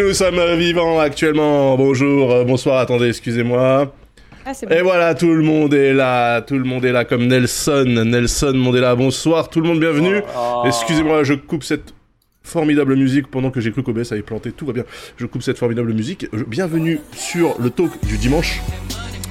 Nous sommes vivants actuellement. Bonjour, euh, bonsoir, attendez, excusez-moi. Ah, Et voilà, tout le monde est là, tout le monde est là comme Nelson. Nelson Mandela, bonsoir, tout le monde bienvenue. Oh. Excusez-moi, je coupe cette formidable musique pendant que j'ai cru qu'OBS avait planté, tout va bien. Je coupe cette formidable musique. Bienvenue sur le talk du dimanche,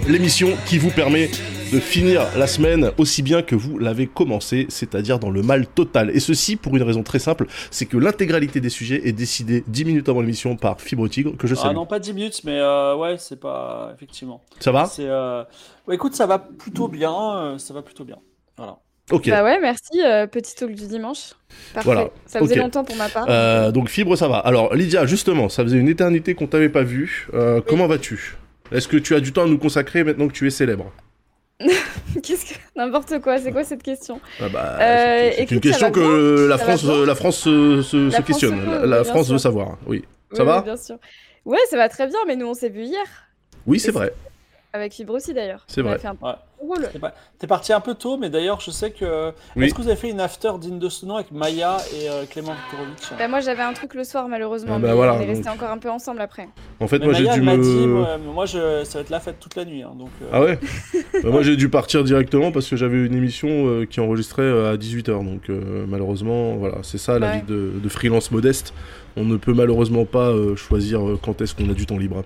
l'émission qui vous permet de finir la semaine aussi bien que vous l'avez commencé, c'est-à-dire dans le mal total. Et ceci pour une raison très simple, c'est que l'intégralité des sujets est décidée 10 minutes avant l'émission par Fibre Tigre, que je Ah salue. non, pas 10 minutes, mais euh, ouais, c'est pas. Effectivement. Ça va? C'est. Euh... ouais, écoute, ça va plutôt bien. euh, ça va plutôt bien. Voilà. Ok. Bah ouais, merci, euh, petit talk du dimanche. Parfait. Voilà, Ça faisait longtemps pour ma part. Euh, donc Fibre, ça va. Alors Lydia, justement, ça faisait une éternité qu'on t'avait pas vu. Euh, Comment vas-tu? Est-ce que tu as du temps à nous consacrer maintenant que tu es célèbre Qu'est-ce que. N'importe quoi, c'est quoi cette question Ah bah, Euh, c'est- écoute, une question que la France, la France se, se- La se France questionne. La, oui, France sûr. veut savoir. Oui. Ça Oui, va oui, Bien sûr. Ouais, ça va très bien, mais nous on s'est vu hier. Oui, c'est vrai. Avec Fibre aussi d'ailleurs. C'est vrai. Ouais. T'es pas- T'es parti un peu tôt, mais d'ailleurs, je sais que. Oui. Est-ce que vous avez fait une after digne de ce nom avec Maya et euh, Clément Viktorovitch Bah, moi j'avais un truc le soir malheureusement, Ah bah mais voilà, on est resté donc. encore un peu ensemble après. En fait, Mais moi j'ai dû me. dit, moi, moi, je... ça va être la fête toute la nuit. hein, donc, euh, Ah ouais? Bah, Moi j'ai dû partir directement parce que j'avais une émission euh, qui enregistrait euh, à 18h. Donc euh, malheureusement, voilà, c'est ça la vie de, de freelance modeste. On ne peut malheureusement pas euh, choisir euh, quand est-ce qu'on a du temps libre.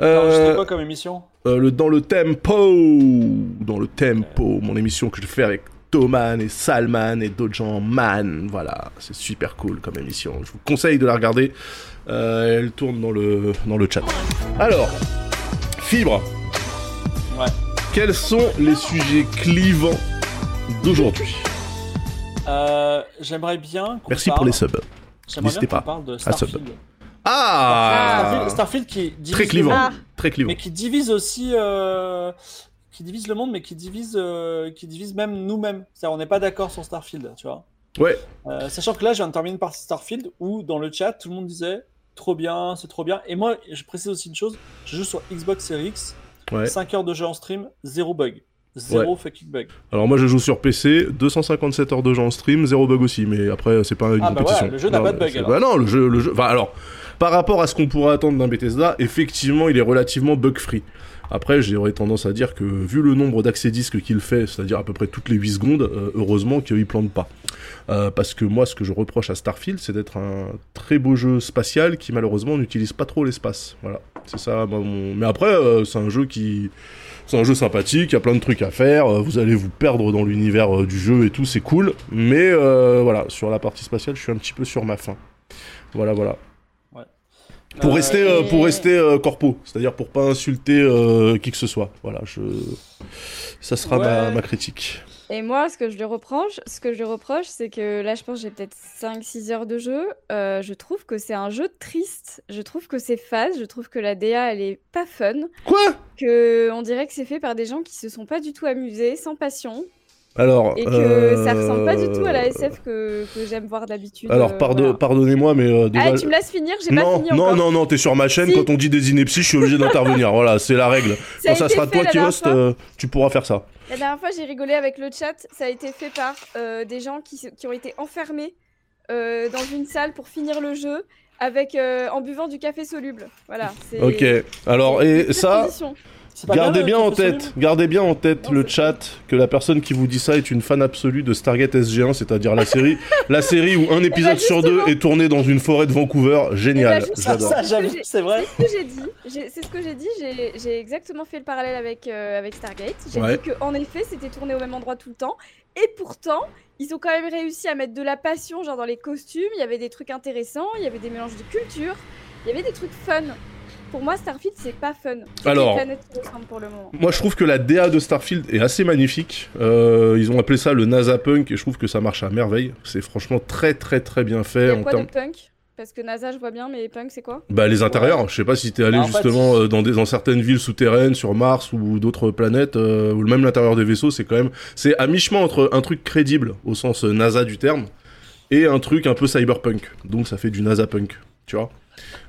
Euh, quoi comme émission? Euh, le, dans le tempo, dans le tempo, mon émission que je fais avec Thoman et Salman et d'autres gens, man, voilà, c'est super cool comme émission. Je vous conseille de la regarder. Euh, elle tourne dans le dans le chat. Alors, Fibre, Ouais. quels sont les sujets clivants d'aujourd'hui? Euh, J'aimerais bien. Merci parle- pour les subs. N'hésitez pas parle de. Starfield. Ah, Starfield, Starfield qui divise Très clivant. Ah, Très clivant. mais qui divise aussi, euh, qui divise le monde, mais qui divise, euh, qui divise même nous-mêmes. C'est-à-dire, on n'est pas d'accord sur Starfield, tu vois. Ouais. Euh, sachant que là, je viens de terminer une partie Starfield où dans le chat, tout le monde disait trop bien, c'est trop bien. Et moi, je précise aussi une chose, je joue sur Xbox Series X, Ouais. 5 heures de jeu en stream, zéro bug. Zéro fucking bug. Alors moi je joue sur PC, 257 heures de jeu en stream, zéro bug aussi, mais après c'est pas une Ah bah compétition. voilà, le jeu n'a pas de bug, alors. Bah non, le jeu, le jeu. Enfin alors, par rapport à ce qu'on pourrait attendre d'un Bethesda, effectivement il est relativement bug free. Après j'aurais tendance à dire que vu le nombre d'accès disques qu'il fait, c'est-à-dire à peu près toutes les 8 secondes, euh, heureusement qu'il plante pas. Euh, parce que moi ce que je reproche à Starfield c'est d'être un très beau jeu spatial qui malheureusement n'utilise pas trop l'espace. Voilà, c'est ça. mon- Mais après euh, c'est un jeu qui c'est un jeu sympathique, il y a plein de trucs à faire, euh, vous allez vous perdre dans l'univers euh, du jeu et tout, c'est cool. Mais euh, voilà, sur la partie spatiale, je suis un petit peu sur ma faim. Voilà, voilà. Pour Euh, rester, euh, et- pour rester euh, corpo, c'est-à-dire pour pas insulter euh, qui que ce soit. Voilà, je... ça sera ma, Ouais. ma critique. Et moi, ce que je lui reproche, ce que je lui reproche, c'est que là, je pense que j'ai peut-être 5-6 heures de jeu. Euh, je trouve que c'est un jeu triste. Je trouve que c'est phase. Je trouve que la DA, elle est pas fun. Quoi? Que on dirait que c'est fait par des gens qui se sont pas du tout amusés, sans passion. Alors, Et que euh, ça ressemble pas du tout à la SF que, que j'aime voir d'habitude. Alors, euh, pardon- voilà. pardonnez-moi, mais euh, déjà... Ah, tu me laisses finir J'ai pas non, fini non, encore. non, non, t'es sur ma chaîne, Si. quand on dit des inepties, je suis obligé d'intervenir. Voilà, c'est la règle. Ça Quand ça sera toi qui host, euh, tu pourras faire ça. La dernière fois, j'ai rigolé avec le chat. Ça a été fait par euh, des gens qui, ont été enfermés euh, dans une salle pour finir le jeu avec euh, en buvant du café soluble. Voilà. Ok, alors, et ça... Gardez bien en tête, gardez bien en tête le chat que la personne qui vous dit ça est une fan absolue de Stargate SG1, c'est-à-dire la série, la série où un épisode sur deux est tourné dans une forêt de Vancouver. Génial, Eh ben, Ça, j'adore. ça, j'avoue, c'est vrai. C'est ce que j'ai dit. J'ai- C'est ce que j'ai dit. J'ai- J'ai exactement fait le parallèle avec, euh, avec Stargate. J'ai Ouais. dit qu'en effet, c'était tourné au même endroit tout le temps. Et pourtant, ils ont quand même réussi à mettre de la passion, genre dans les costumes. Il y avait des trucs intéressants. Il y avait des mélanges de culture. Il y avait des trucs fun. Pour moi, Starfield, c'est pas fun. Alors- pour le moment. Moi, je trouve que la DA de Starfield est assez magnifique. Euh, ils ont appelé ça le NASA Punk et je trouve que ça marche à merveille. C'est franchement très très très bien Il fait y a en quoi de punk? Parce que NASA, je vois bien, mais punk, c'est quoi? Bah les intérieurs, je sais pas si t'es allé Bah, fait, justement euh, dans des dans certaines villes souterraines sur Mars ou d'autres planètes euh, ou même l'intérieur des vaisseaux, c'est quand même c'est à mi-chemin entre un truc crédible au sens NASA du terme et un truc un peu cyberpunk. Donc ça fait du NASA punk, tu vois?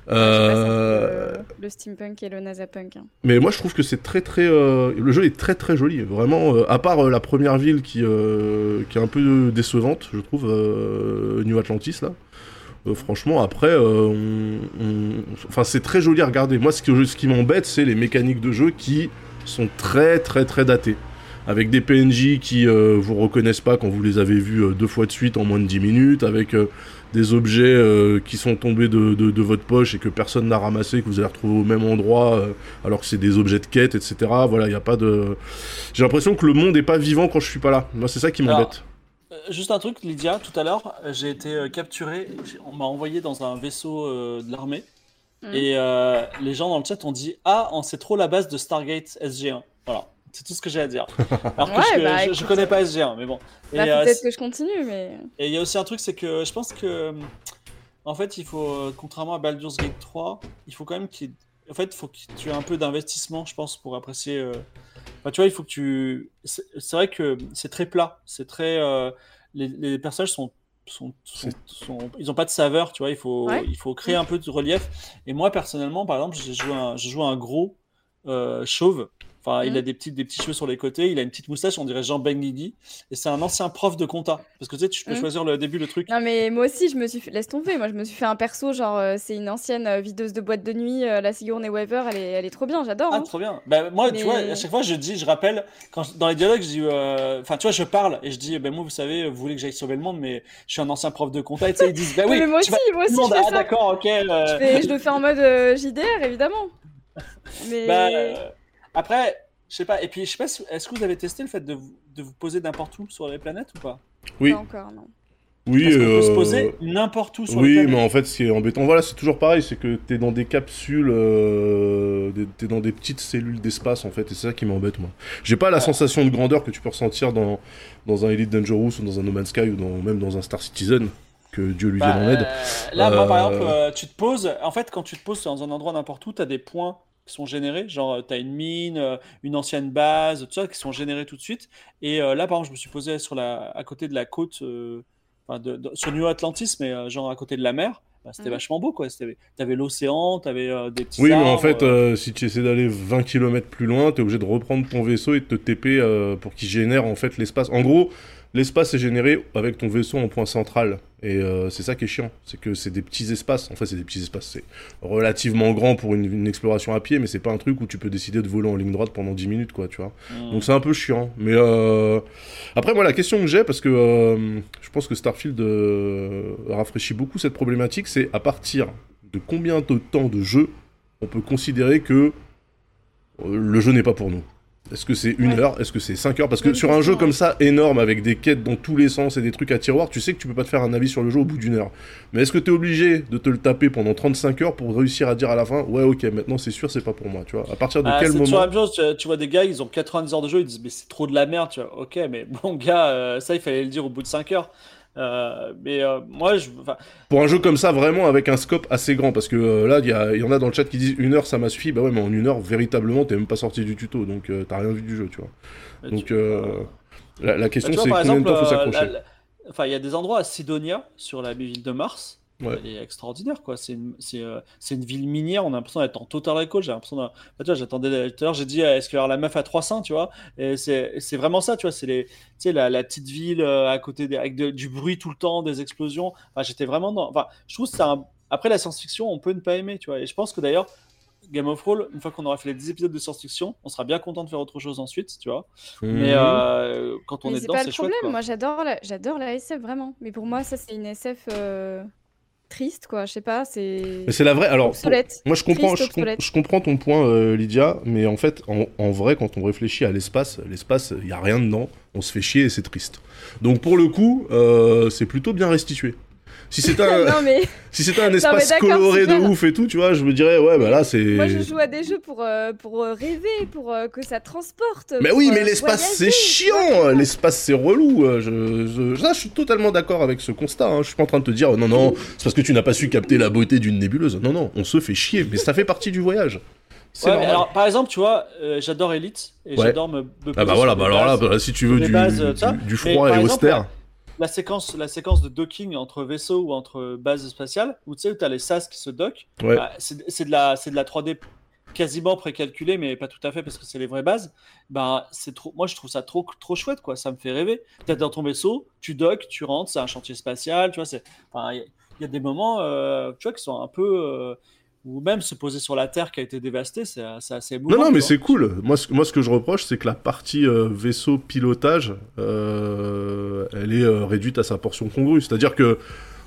Pas, Euh, le steampunk et le NASA punk. hein. mais moi je trouve que c'est très très euh, le jeu est très très joli vraiment euh, à part la première ville qui qui est un peu décevante je trouve New Atlantis là franchement, après, on- on- enfin, c'est très joli à regarder. Moi, ce, que, ce qui m'embête, c'est les mécaniques de jeu qui sont très, très, très datées. Avec des PNJ qui euh, vous reconnaissent pas quand vous les avez vus euh, deux fois de suite en moins de 10 minutes, avec euh, des objets euh, qui sont tombés de, de- de votre poche et que personne n'a ramassé, que vous allez retrouver au même endroit, euh, alors que c'est des objets de quête, etc. Voilà, il n'y a pas de. J'ai l'impression que le monde est pas vivant quand je suis pas là. Moi, c'est ça qui m'embête. Juste un truc, Lydia, tout à l'heure, j'ai été capturé, on m'a envoyé dans un vaisseau euh, de l'armée, Mhm. et euh, les gens dans le chat ont dit Ah, on sait trop la base de Stargate SG1. Voilà, c'est tout ce que j'ai à dire. Alors que Ouais, je, bah, je- je écoute. connais pas SG1, mais bon. Bah, euh, peut-être que je continue, mais. et il y a aussi un truc, c'est que je pense que, en fait, il faut, contrairement à Baldur's Gate 3, il faut quand même qu'il. En fait, il faut que tu aies un peu d'investissement, je pense, pour apprécier. euh, Enfin, tu vois, il faut que tu. C'est vrai que c'est très plat. C'est très. euh, Les, les personnages sont. sont, sont- sont- Ils ont pas de saveur, tu vois. Il faut, Ouais. il faut créer un peu de relief. Et moi, personnellement, par exemple, j'ai joué un, joué un gros euh, chauve. Enfin, il a des petits, des petits cheveux sur les côtés, il a une petite moustache, on dirait Jean Benguigui. Et c'est un ancien prof de compta. Parce que tu sais, tu peux Mhm. choisir le début, le truc. Non, mais moi aussi, je me suis fait... Laisse tomber. Moi, je me suis fait un perso, genre, euh, c'est une ancienne euh, videuse de boîte de nuit, euh, la Sigourney Weaver, elle est, elle est trop bien, j'adore. Ah, hein. trop bien. Bah, moi, Mais- tu vois, à chaque fois, je dis, je rappelle, quand je- dans les dialogues, je dis, euh, enfin, tu vois, je parle et je dis, ben moi, vous savez, vous voulez que j'aille sauver le monde, mais je suis un ancien prof de compta. Et tu sais, ils disent, bah oui, mais moi aussi, vas moi aussi, monde, je fais ah, d'accord, ok. Je, fais- je le fais en mode JDR, évidemment. Mais. bah, après, je sais pas. Et puis, je sais pas, si- est-ce que vous avez testé le fait de vous, de vous poser n'importe où sur les planètes ou pas? Oui, Pas encore, non. oui. Parce qu'on peut se euh, poser n'importe où sur les Oui, mais en fait, ce qui est embêtant, voilà, c'est toujours pareil, c'est que t'es dans des capsules, euh, t'es dans des petites cellules d'espace, en fait, et c'est ça qui m'embête, moi. J'ai pas la Ouais. sensation de grandeur que tu peux ressentir dans, dans un Elite Dangerous ou dans un No Man's Sky ou dans, même dans un Star Citizen, que Dieu lui Bah, vienne en aide. euh, là, moi, par Euh, exemple, euh, tu te poses. En fait, quand tu te poses dans un endroit n'importe où, tu as des points qui sont générés. Genre, tu as une mine, euh, une ancienne base, tout ça, qui sont générés tout de suite. Et euh, là, par exemple, je me suis posé sur la, à côté de la côte, euh, enfin, de, de- sur New Atlantis, mais euh, genre à côté de la mer. Bah, C'était Mhm. vachement beau, quoi. C'était- T'avais l'océan, t'avais euh, des petits Oui, mais en fait, euh, euh, si tu essaies d'aller 20 km plus loin, t'es obligé de reprendre ton vaisseau et de te TP euh, pour qu'il génère en fait l'espace. En gros, l'espace est généré avec ton vaisseau en point central. Et euh, c'est ça qui est chiant. C'est que c'est des petits espaces. En fait, c'est des petits espaces. C'est relativement grand pour une, une exploration à pied, mais c'est pas un truc où tu peux décider de voler en ligne droite pendant 10 minutes, quoi, tu vois. hmm. Donc c'est un peu chiant. Mais euh... après, moi, la question que j'ai, parce que euh, je pense que Starfield rafraîchit beaucoup cette problématique, c'est à partir de combien de temps de jeu on peut considérer que le jeu n'est pas pour nous? Est-ce que c'est une Ouais. heure? Est-ce que c'est 5 heures? Parce que sur un jeu comme ça, énorme, avec des quêtes dans tous les sens et des trucs à tiroir, tu sais que tu peux pas te faire un avis sur le jeu au bout d'une heure. Mais est-ce que tu es obligé de te le taper pendant 35 heures pour réussir à dire à la fin, ouais, ok, maintenant c'est sûr, c'est pas pour moi, tu vois À partir de Ah, quel toujours moment la même chose, tu, tu vois des gars, ils ont 90 heures de jeu, ils disent mais c'est trop de la merde, tu vois. Ok, mais bon gars, euh, ça il fallait le dire au bout de 5 heures. Euh, mais euh, moi, je, Pour un jeu comme ça, vraiment avec un scope assez grand, parce que euh, là, il y, en a dans le chat qui disent une heure ça m'a suffi, bah ouais, mais en une heure, véritablement, t'es même pas sorti du tuto, donc t'as rien vu du jeu, tu vois. Donc tu- la, la question Bah, c'est combien de temps faut s'accrocher. Enfin, il y a des endroits à Sidonia, sur la ville de Mars. Ouais. Elle est extraordinaire, quoi. C'est une, c'est, euh, c'est une ville minière. On a l'impression d'être en total recall. J'ai l'impression. Bah, tu vois, j'attendais tout à l'heure. J'ai dit, euh, est-ce qu'il y aura la meuf à 300, tu vois? Et c'est, c'est vraiment ça, tu vois. C'est les, tu sais, la, la petite ville euh, à côté des, avec de- du bruit tout le temps, des explosions. Enfin, j'étais vraiment dans. Enfin, je trouve que c'est un. Après la science-fiction, on peut ne pas aimer, tu vois. Et je pense que d'ailleurs. Game of Thrones, une fois qu'on aura fait les 10 épisodes de science-fiction, on sera bien content de faire autre chose ensuite, tu vois. Mais Mhm. euh, quand on Mais est c'est dedans, pas c'est le chouette. problème. quoi. Moi, j'adore la... j'adore la SF, vraiment. Mais pour moi, ça, c'est une SF euh, triste, quoi. Je sais pas, c'est. Mais c'est la vraie. Alors, pour- moi je comprends, Triste, je, com- obsolète. je comprends ton point, euh, Lydia, mais en fait, en, en vrai, quand on réfléchit à l'espace, l'espace, il y a rien dedans, on se fait chier et c'est triste. Donc pour le coup, euh, c'est plutôt bien restitué. Si c'était un, non, mais si c'était un espace coloré de ouf et tout, tu vois, je me dirais, ouais, bah là c'est. moi, je joue à des jeux pour, euh, pour euh, rêver, pour euh, que ça transporte. Mais oui, euh, mais l'espace c'est chiant, l'espace c'est relou. Je, je, ça, je suis totalement d'accord avec ce constat. hein. Je suis pas en train de te dire, non, non, c'est parce que tu n'as pas su capter la beauté d'une nébuleuse. Non, non, on se fait chier, mais ça fait partie du voyage. Ouais, mais alors, par exemple, tu vois, euh, j'adore Elite et Ouais. j'adore me, me Ah bah voilà, bah alors là, bah, si tu veux du, bases, ça. du, du Mais froid et exemple, austère. La séquence, la séquence de docking entre vaisseaux ou entre bases spatiales, où tu sais, où tu as les SAS qui se dockent, Ouais. bah, c'est de, la- c'est de la 3D quasiment précalculée, mais pas tout à fait parce que c'est les vraies bases. Bah, c'est trop, moi, je trouve ça trop, trop chouette, quoi. Ça me fait rêver. Tu dans ton vaisseau, tu docks, tu rentres, c'est un chantier spatial, tu vois. c'est- enfin, y- il y a des moments, euh, tu vois, qui sont un peu. euh, ou même se poser sur la terre qui a été dévastée, c'est assez émouvant. Non, non, mais c'est cool. Moi ce, moi, ce que je reproche, c'est que la partie euh, vaisseau pilotage, euh, elle est euh, réduite à sa portion congrue. C'est-à-dire que,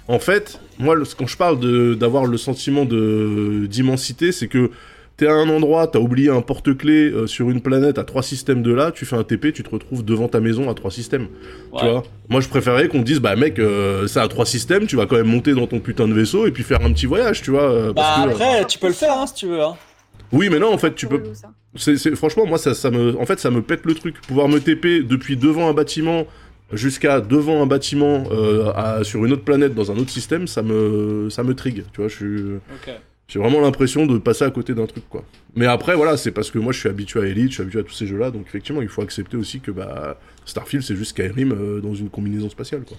en fait, moi, le- quand je parle d'avoir le sentiment de d'immensité, c'est que t'es à un endroit, t'as oublié un porte-clés euh, sur une planète à trois systèmes de là, tu fais un TP, tu te retrouves devant ta maison à trois systèmes. Tu vois? Moi, je préférais qu'on dise, bah mec, euh, c'est à trois systèmes, tu vas quand même monter dans ton putain de vaisseau et puis faire un petit voyage, tu vois. euh, Bah que, euh, après, tu peux le faire hein, si tu veux. Hein. Oui, mais non, en fait, tu peux c'est- franchement, moi, ça, ça me, en fait, ça me pète le truc. Pouvoir me TP depuis devant un bâtiment jusqu'à devant un bâtiment euh, à- sur une autre planète dans un autre système, ça me, ça me trigue. Tu vois, je suis, Ok. J'ai vraiment l'impression de passer à côté d'un truc, quoi. Mais après, voilà, c'est parce que moi, je suis habitué à Elite, je suis habitué à tous ces jeux-là, donc effectivement, il faut accepter aussi que bah, Starfield, c'est juste Skyrim euh, dans une combinaison spatiale, quoi.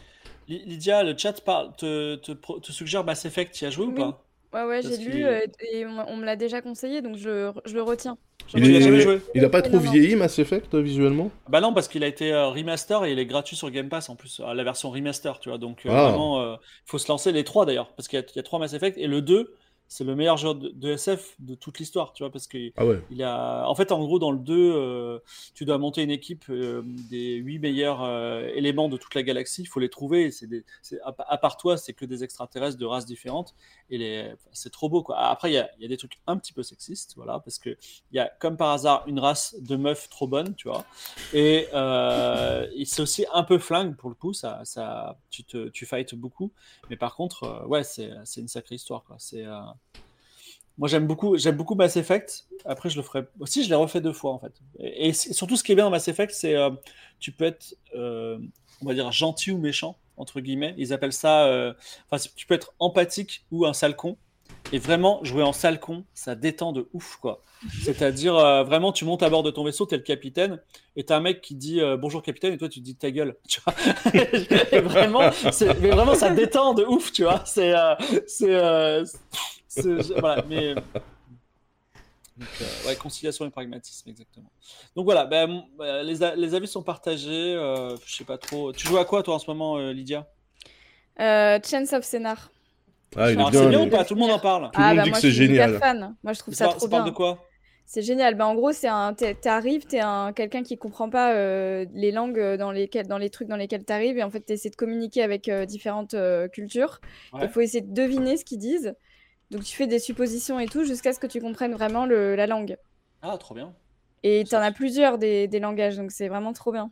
Ly- Lydia, le chat parle, te, te, suggère Mass Effect, tu y as joué ou pas? Ouais, ouais, j'ai lu est- euh, et on, on me l'a déjà conseillé, donc je, je le retiens. L'as jamais joué il a pas trop non. vieilli, Mass Effect, visuellement? Bah non, parce qu'il a été euh, remaster et il est gratuit sur Game Pass en plus, la version remaster, tu vois. Donc euh, Ah. vraiment, il faut se lancer les trois d'ailleurs, parce qu'il y, a- il y a trois Mass Effect et le 2, c'est le meilleur jeu de, de SF de toute l'histoire, tu vois, parce que Ah ouais. il a, en fait, en gros, dans le 2, euh, tu dois monter une équipe euh, des huit meilleurs euh, éléments de toute la galaxie. Il faut les trouver. C'est des, à, à part toi, c'est que des extraterrestres de races différentes. Et les, c'est trop beau, quoi. Après, il y a, y a des trucs un petit peu sexistes, voilà, parce que il y a, comme par hasard, une race de meufs trop bonnes, tu vois. Et, et c'est aussi un peu flingue pour le coup. Ça, ça, tu te, tu fights beaucoup. Mais par contre, ouais, c'est, c'est une sacrée histoire, quoi. C'est moi, j'aime beaucoup, j'aime beaucoup Mass Effect. Après, je le ferai aussi. Je l'ai refait deux fois en fait. Et, surtout, ce qui est bien dans Mass Effect, c'est euh, tu peux être, euh, on va dire, gentil ou méchant entre guillemets. Ils appellent ça. euh, Enfin, tu peux être empathique ou un sale con. Et vraiment, jouer en sale con, ça détend de ouf, quoi. C'est-à-dire, euh, vraiment, tu montes à bord de ton vaisseau, t'es le capitaine, et t'as un mec qui dit bonjour capitaine, et toi tu dis ta gueule, et vraiment, mais vraiment, ça détend de ouf, tu vois. C'est, c'est- voilà, mais. Donc, euh, ouais, conciliation et pragmatisme, exactement. Donc voilà, ben, euh, les, avis sont partagés. euh, je sais pas trop. Tu joues à quoi toi en ce moment, euh, Lydia? Euh, Chance of Scénar. Ah, il est bien. C'est bien ou pas? Tout le monde en parle. Tout le monde dit que c'est je suis hyper génial. fan. Moi, je trouve Ça, ça ça trop parle bien. de quoi? C'est génial. Ben, en gros, c'est un, t'arrives, t'es un quelqu'un qui comprend pas euh, les langues euh, dans lesquelles, dans les trucs dans lesquels t'arrives, et en fait, t'essaies de communiquer avec euh, différentes euh, cultures. Il Ouais. faut essayer de deviner ce qu'ils disent. Donc, tu fais des suppositions et tout jusqu'à ce que tu comprennes vraiment le- la langue. Ah, trop bien. Et Ça, t'en as plusieurs des, des langages, donc c'est vraiment trop bien.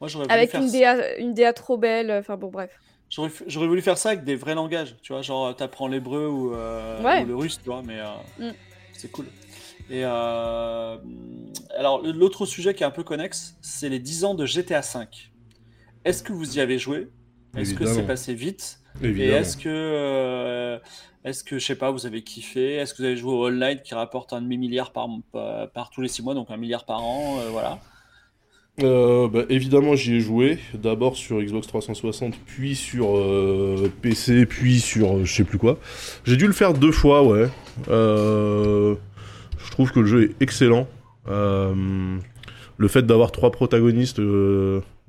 Moi, j'aurais voulu Avec faire une ça. DA, une DA trop belle. Enfin bon, bref. J'aurais, voulu faire ça avec des vrais langages, tu vois, genre euh, t'apprends l'hébreu ou, euh, Ouais. ou le russe, tu vois, mais euh, Mm. c'est cool. Et euh, alors l'autre sujet qui est un peu connexe, c'est les 10 ans de GTA V. Est-ce que vous y avez joué? Est-ce que c'est passé vite? Et est-ce que, euh, est-ce que, je sais pas, vous avez kiffé? Est-ce que vous avez joué au online qui rapporte un demi-milliard par, par, par tous les 6 mois, donc un milliard par an, euh, voilà. Euh, bah, évidemment, j'y ai joué. D'abord sur Xbox 360, puis sur euh, PC, puis sur euh, je sais plus quoi. J'ai dû le faire deux fois, ouais. Je trouve que le jeu est excellent. Le fait d'avoir trois protagonistes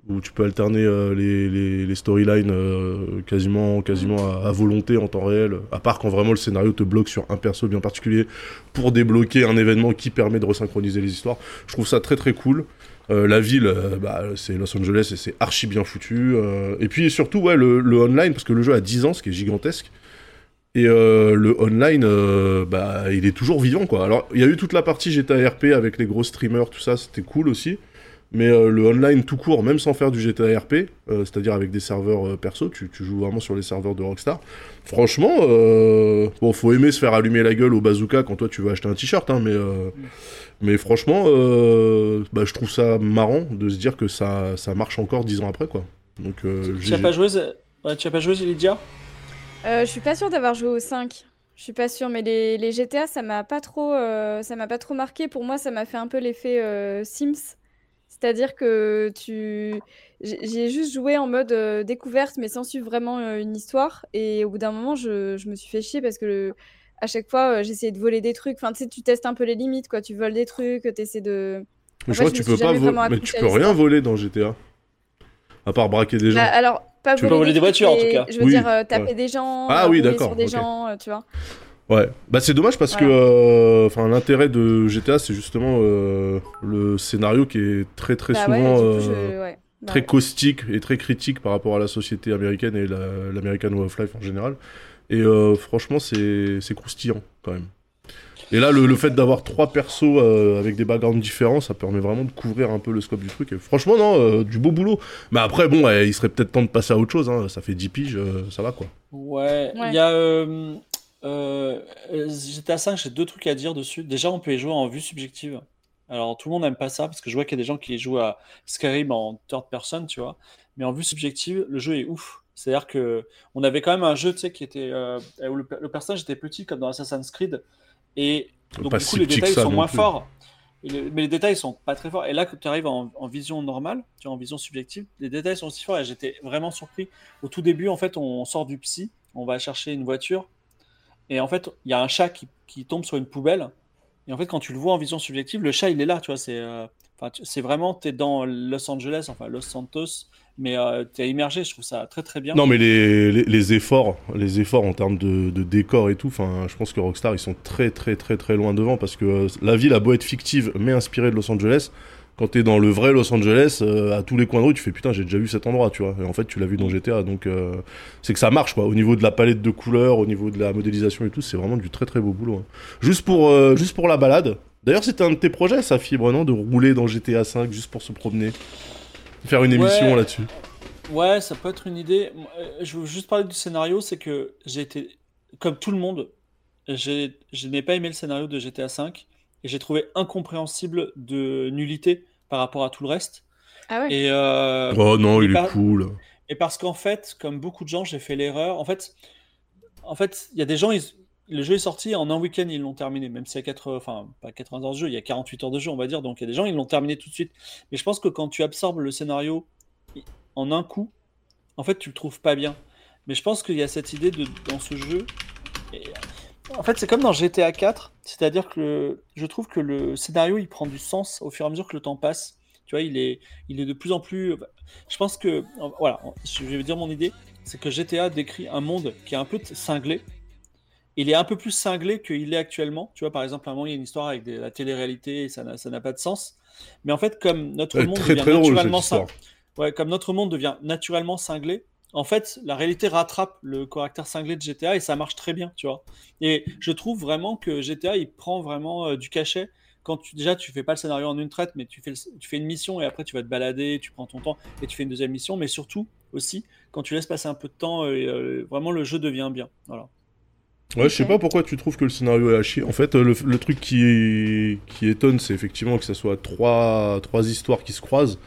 où tu peux alterner euh, les, les, les storylines euh, quasiment, quasiment à, à volonté en temps réel, à part quand vraiment le scénario te bloque sur un perso bien particulier pour débloquer un événement qui permet de resynchroniser les histoires. Je trouve ça très très cool. Euh, la ville, bah, c'est Los Angeles et c'est archi bien foutu. et puis surtout, ouais, le, le online, parce que le jeu a 10 ans, ce qui est gigantesque. Et euh, le online, euh, bah, il est toujours vivant, quoi. Alors, il y a eu toute la partie GTA RP avec les gros streamers, tout ça, c'était cool aussi. Mais euh, le online tout court, même sans faire du GTA RP, euh, c'est-à-dire avec des serveurs euh, perso, tu, tu joues vraiment sur les serveurs de Rockstar. Franchement, euh, bon, faut aimer se faire allumer la gueule au bazooka quand toi tu veux acheter un t-shirt, hein, mais, euh, mais franchement, euh, bah, je trouve ça marrant de se dire que ça, ça marche encore dix ans après, quoi. Donc, euh, Tu as GG. pas joué, ouais, tu as pas joué, Lydia? Euh, je suis pas sûre d'avoir joué au 5. Je suis pas sûre, mais les, les GTA, ça m'a pas trop, euh, ça m'a pas trop marqué. Pour moi, ça m'a fait un peu l'effet euh, Sims. C'est-à-dire que tu, j'ai juste joué en mode euh, découverte, mais sans suivre vraiment euh, une histoire. Et au bout d'un moment, je, je me suis fait chier parce que le- à chaque fois, euh, j'essayais de voler des trucs. Enfin, tu sais, tu testes un peu les limites, quoi. Tu voles des trucs, tu essaies de. Mais En je crois que tu peux pas vo- vraiment mais tu peux rien voler dans GTA. À part braquer des gens. Bah, alors, Pas Tu veux pas voler des voitures, en tout cas. Je veux Oui, dire, euh, taper ouais. des gens, Ah oui, sur des gens, euh, tu vois. Ouais, bah c'est dommage parce que euh, enfin l'intérêt de GTA c'est justement euh, le scénario qui est très très Bah ouais, souvent coup, euh, je- ouais. Bah très ouais. caustique et très critique par rapport à la société américaine et la- l'American Way of Life en général. Et euh, franchement c'est c'est croustillant quand même. Et là le, le fait d'avoir trois persos euh, avec des backgrounds différents ça permet vraiment de couvrir un peu le scope du truc. Et franchement non, euh, du beau boulot. Mais après bon ouais, il serait peut-être temps de passer à autre chose, hein. ça fait 10 piges, euh, ça va quoi. Ouais, Ouais. il y a euh, euh, GTA 5, j'ai deux trucs à dire dessus. Déjà, on peut y jouer en vue subjective. Alors, tout le monde n'aime pas ça parce que je vois qu'il y a des gens qui jouent à Skyrim en third person, tu vois. Mais en vue subjective, le jeu est ouf. C'est-à-dire que on avait quand même un jeu, tu sais, qui était euh, où le, le personnage était petit comme dans Assassin's Creed et donc Pas du coup si les détails sont moins plus. forts. Le- mais les détails sont pas très forts. Et là, quand tu arrives en, en vision normale, tu en vision subjective, les détails sont aussi forts. Et j'étais vraiment surpris. Au tout début, en fait, on sort du psy, on va chercher une voiture. Et en fait, il y a un chat qui, tombe sur une poubelle. Et en fait, quand tu le vois en vision subjective, le chat, il est là, tu vois. C'est euh, vraiment, tu es dans Los Angeles, enfin Los Santos, mais tu es immergé. Je trouve ça très, très bien. Non, mais les, efforts, les efforts en termes de, décor et tout, je pense que Rockstar ils sont très très très très loin devant parce que euh, la ville a beau être fictive mais inspirée de Los Angeles. Quand t'es dans le vrai Los Angeles, euh, à tous les coins de rue, tu fais putain, j'ai déjà vu cet endroit, tu vois. Et en fait, tu l'as vu dans GTA, donc euh, c'est que ça marche, quoi. Au niveau de la palette de couleurs, au niveau de la modélisation et tout, c'est vraiment du très très beau boulot. hein. Juste pour euh, juste pour la balade. D'ailleurs, c'était un de tes projets, ça, Fibre, non, de rouler dans GTA 5 juste pour se promener, faire une Ouais. émission là-dessus? Ouais, ça peut être une idée. Je veux juste parler du scénario, c'est que j'ai été, comme tout le monde, j'ai, je n'ai pas aimé le scénario de GTA V et j'ai trouvé incompréhensible de nullité par rapport à tout le reste. Ah ouais. Et, euh, Oh non, et il est cool. et parce qu'en fait, comme beaucoup de gens, j'ai fait l'erreur. En fait, en fait, il y a des gens, ils- le jeu est sorti en un week-end, ils l'ont terminé. Même s'il y a 80, enfin pas 80 heures de jeu, il y a 48 heures de jeu, on va dire. Donc il y a des gens, ils l'ont terminé tout de suite. Mais je pense que quand tu absorbes le scénario en un coup, en fait, tu le trouves pas bien. Mais je pense qu'il y a cette idée de dans ce jeu. et- en fait, c'est comme dans GTA 4, c'est-à-dire que le- je trouve que le scénario il prend du sens au fur et à mesure que le temps passe. Tu vois, il est, il est de plus en plus. Je pense que, voilà, je vais dire mon idée, c'est que GTA décrit un monde qui est un peu cinglé. Il est un peu plus cinglé qu'il est actuellement. Tu vois, par exemple, à un moment, il y a une histoire avec des- la télé-réalité et ça n'a pas de sens. Mais en fait, comme notre monde très devient très naturellement histoire. cin- Ouais, comme notre monde devient naturellement cinglé, en fait, la réalité rattrape le caractère cinglé de GTA et ça marche très bien, tu vois. Et je trouve vraiment que GTA, il prend vraiment euh, du cachet. Quand tu, déjà, tu fais pas le scénario en une traite, mais tu fais, le- tu fais une mission et après tu vas te balader, tu prends ton temps et tu fais une deuxième mission. Mais surtout, aussi, quand tu laisses passer un peu de temps, euh, euh, vraiment le jeu devient bien. Voilà. Ouais, je sais pas pourquoi tu trouves que le scénario est à chier. En fait, le, le truc qui, qui étonne, c'est effectivement que ça soit trois, trois histoires qui se croisent,